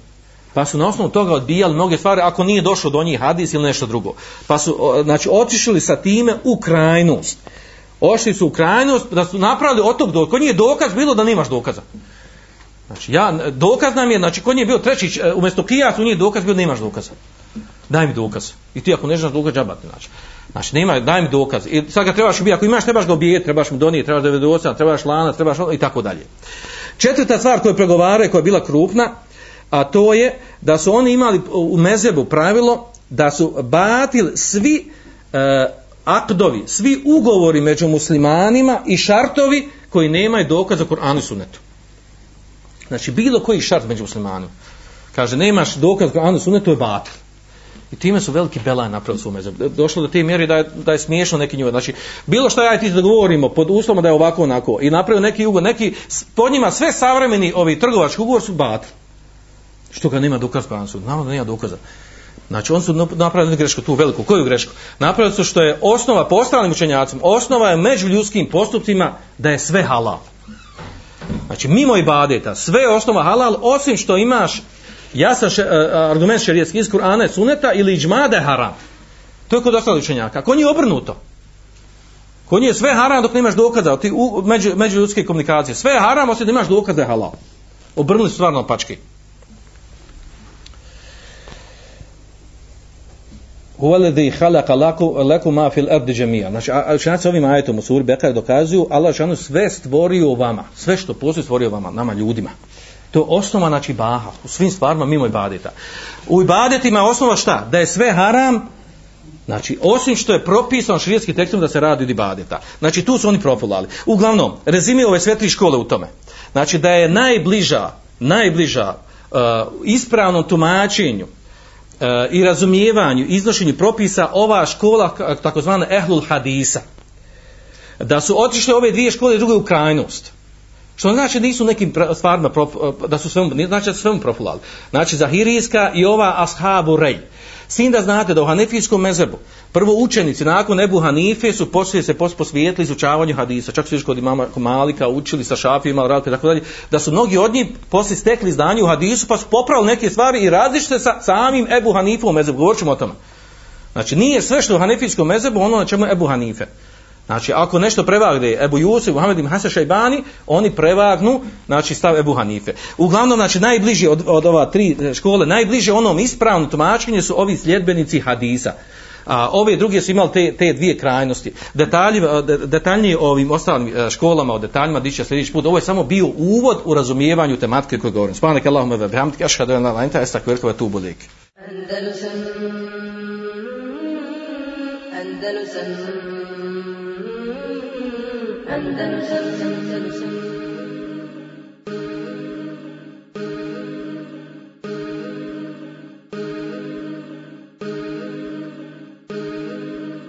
Speaker 1: Pa su na osnovu toga odbijali mnoge stvari ako nije došlo do njih hadis ili nešto drugo. Pa su znači otišli sa time u krajnost. Ošli su u krajnost da su napravili od tog dokaz. Kod njih je dokaz bilo da nemaš dokaza. Znači ja, dokaz nam je, znači kod njih je bio treći, e, umjesto kijas u njih dokaz bio da nemaš dokaza. Daj mi dokaz. I ti ako ne znaš dokaz, džabati. Znači, znači nema, daj mi dokaz. I sad ga trebaš ubijati. Ako imaš, trebaš ga ubijeti, trebaš mi donijeti, trebaš 98, trebaš lana, trebaš i tako dalje. Četvrta stvar koju pregovaraju, koja je bila krupna, a to je da su oni imali u mezebu pravilo da su batil svi e, akdovi, svi ugovori među muslimanima i šartovi koji nemaju dokaza Kur'anu i Sunnetu. Znači bilo koji šart među muslimanima. Kaže nemaš dokaz Kur'anu i Sunnetu je batil. I time su veliki belaj napravili svoj mezeb. Došlo do te mjeri da je, da je smiješno neki njuga. Znači, bilo što ja i ti dogovorimo pod uslovom da je ovako onako i napravio neki ugovor, neki, pod njima sve savremeni ovi trgovački ugovor su batil. Što ga nema dokaz pa su? Naravno da nema dokaza. Znači, on su napravili grešku tu veliku. Koju grešku? Napravili su što je osnova po ostalim učenjacima. Osnova je među ljudskim postupcima da je sve halal. Znači, mimo ibadeta, sve je osnova halal, osim što imaš jasan še, e, e, argument šerijetski iz Kur'ana i Suneta ili iđmada je haram. To je kod ostalih učenjaka. Kod njih je obrnuto. Kod njih je sve haram dok nemaš dokaza ti, u, među, među ljudske komunikacije. Sve je haram osim da imaš dokaza je halal. Obrnuli stvarno pački. Huvaledi halaka laku, laku ma fil ardi džemija. Znači, učenjaci ovim ajetom u suri Bekare dokazuju Allah šanu sve stvorio vama. Sve što postoji stvorio vama, nama ljudima. To je osnova, znači, baha. U svim stvarima mimo ibadeta. U ibadetima je osnova šta? Da je sve haram, Znači, osim što je propisano širijetski tekstom da se radi od ibadeta. Znači, tu su oni profulali. Uglavnom, rezimi ove sve tri škole u tome. Znači, da je najbliža, najbliža uh, ispravnom tumačenju Eh, i razumijevanju, iznošenju propisa ova škola, takozvana ehlul hadisa. Da su otišle ove dvije škole druge u krajnost. Što znači da nisu nekim stvarima, eh, da su svemu, znači da su svemu profulali. Znači, Zahirijska i ova ashabu rej. Sin da znate da u Hanefijskom mezebu prvo učenici nakon Ebu Hanife su poslije se posvijetili izučavanju hadisa. Čak su još kod imama Malika učili sa šafijima, radili tako dalje. Da su mnogi od njih poslije stekli znanje u hadisu pa su popravili neke stvari i različite sa samim Ebu Hanifom mezebu. Govorit ćemo o tome. Znači nije sve što u Hanefijskom mezebu ono na čemu je Ebu Hanife. Znači, ako nešto prevagne Ebu Jusuf, Muhammed ibn Hasan Šajbani, oni prevagnu, znači, stav Ebu Hanife. Uglavnom, znači, najbliži od, od ova tri e, škole, najbliže onom ispravnom tumačenju su ovi sljedbenici hadisa. A ove druge su imali te, te dvije krajnosti. Detalji, e, detaljnije o ovim ostalim e, školama, o detaljima, diće sljedeći put. Ovo je samo bio uvod u razumijevanju tematike koje govorim. Spanak Allahumma ve bihamdike, ašhadu an la ilaha illa anta, astaghfiruka wa Andalusam Andalusam Andalusam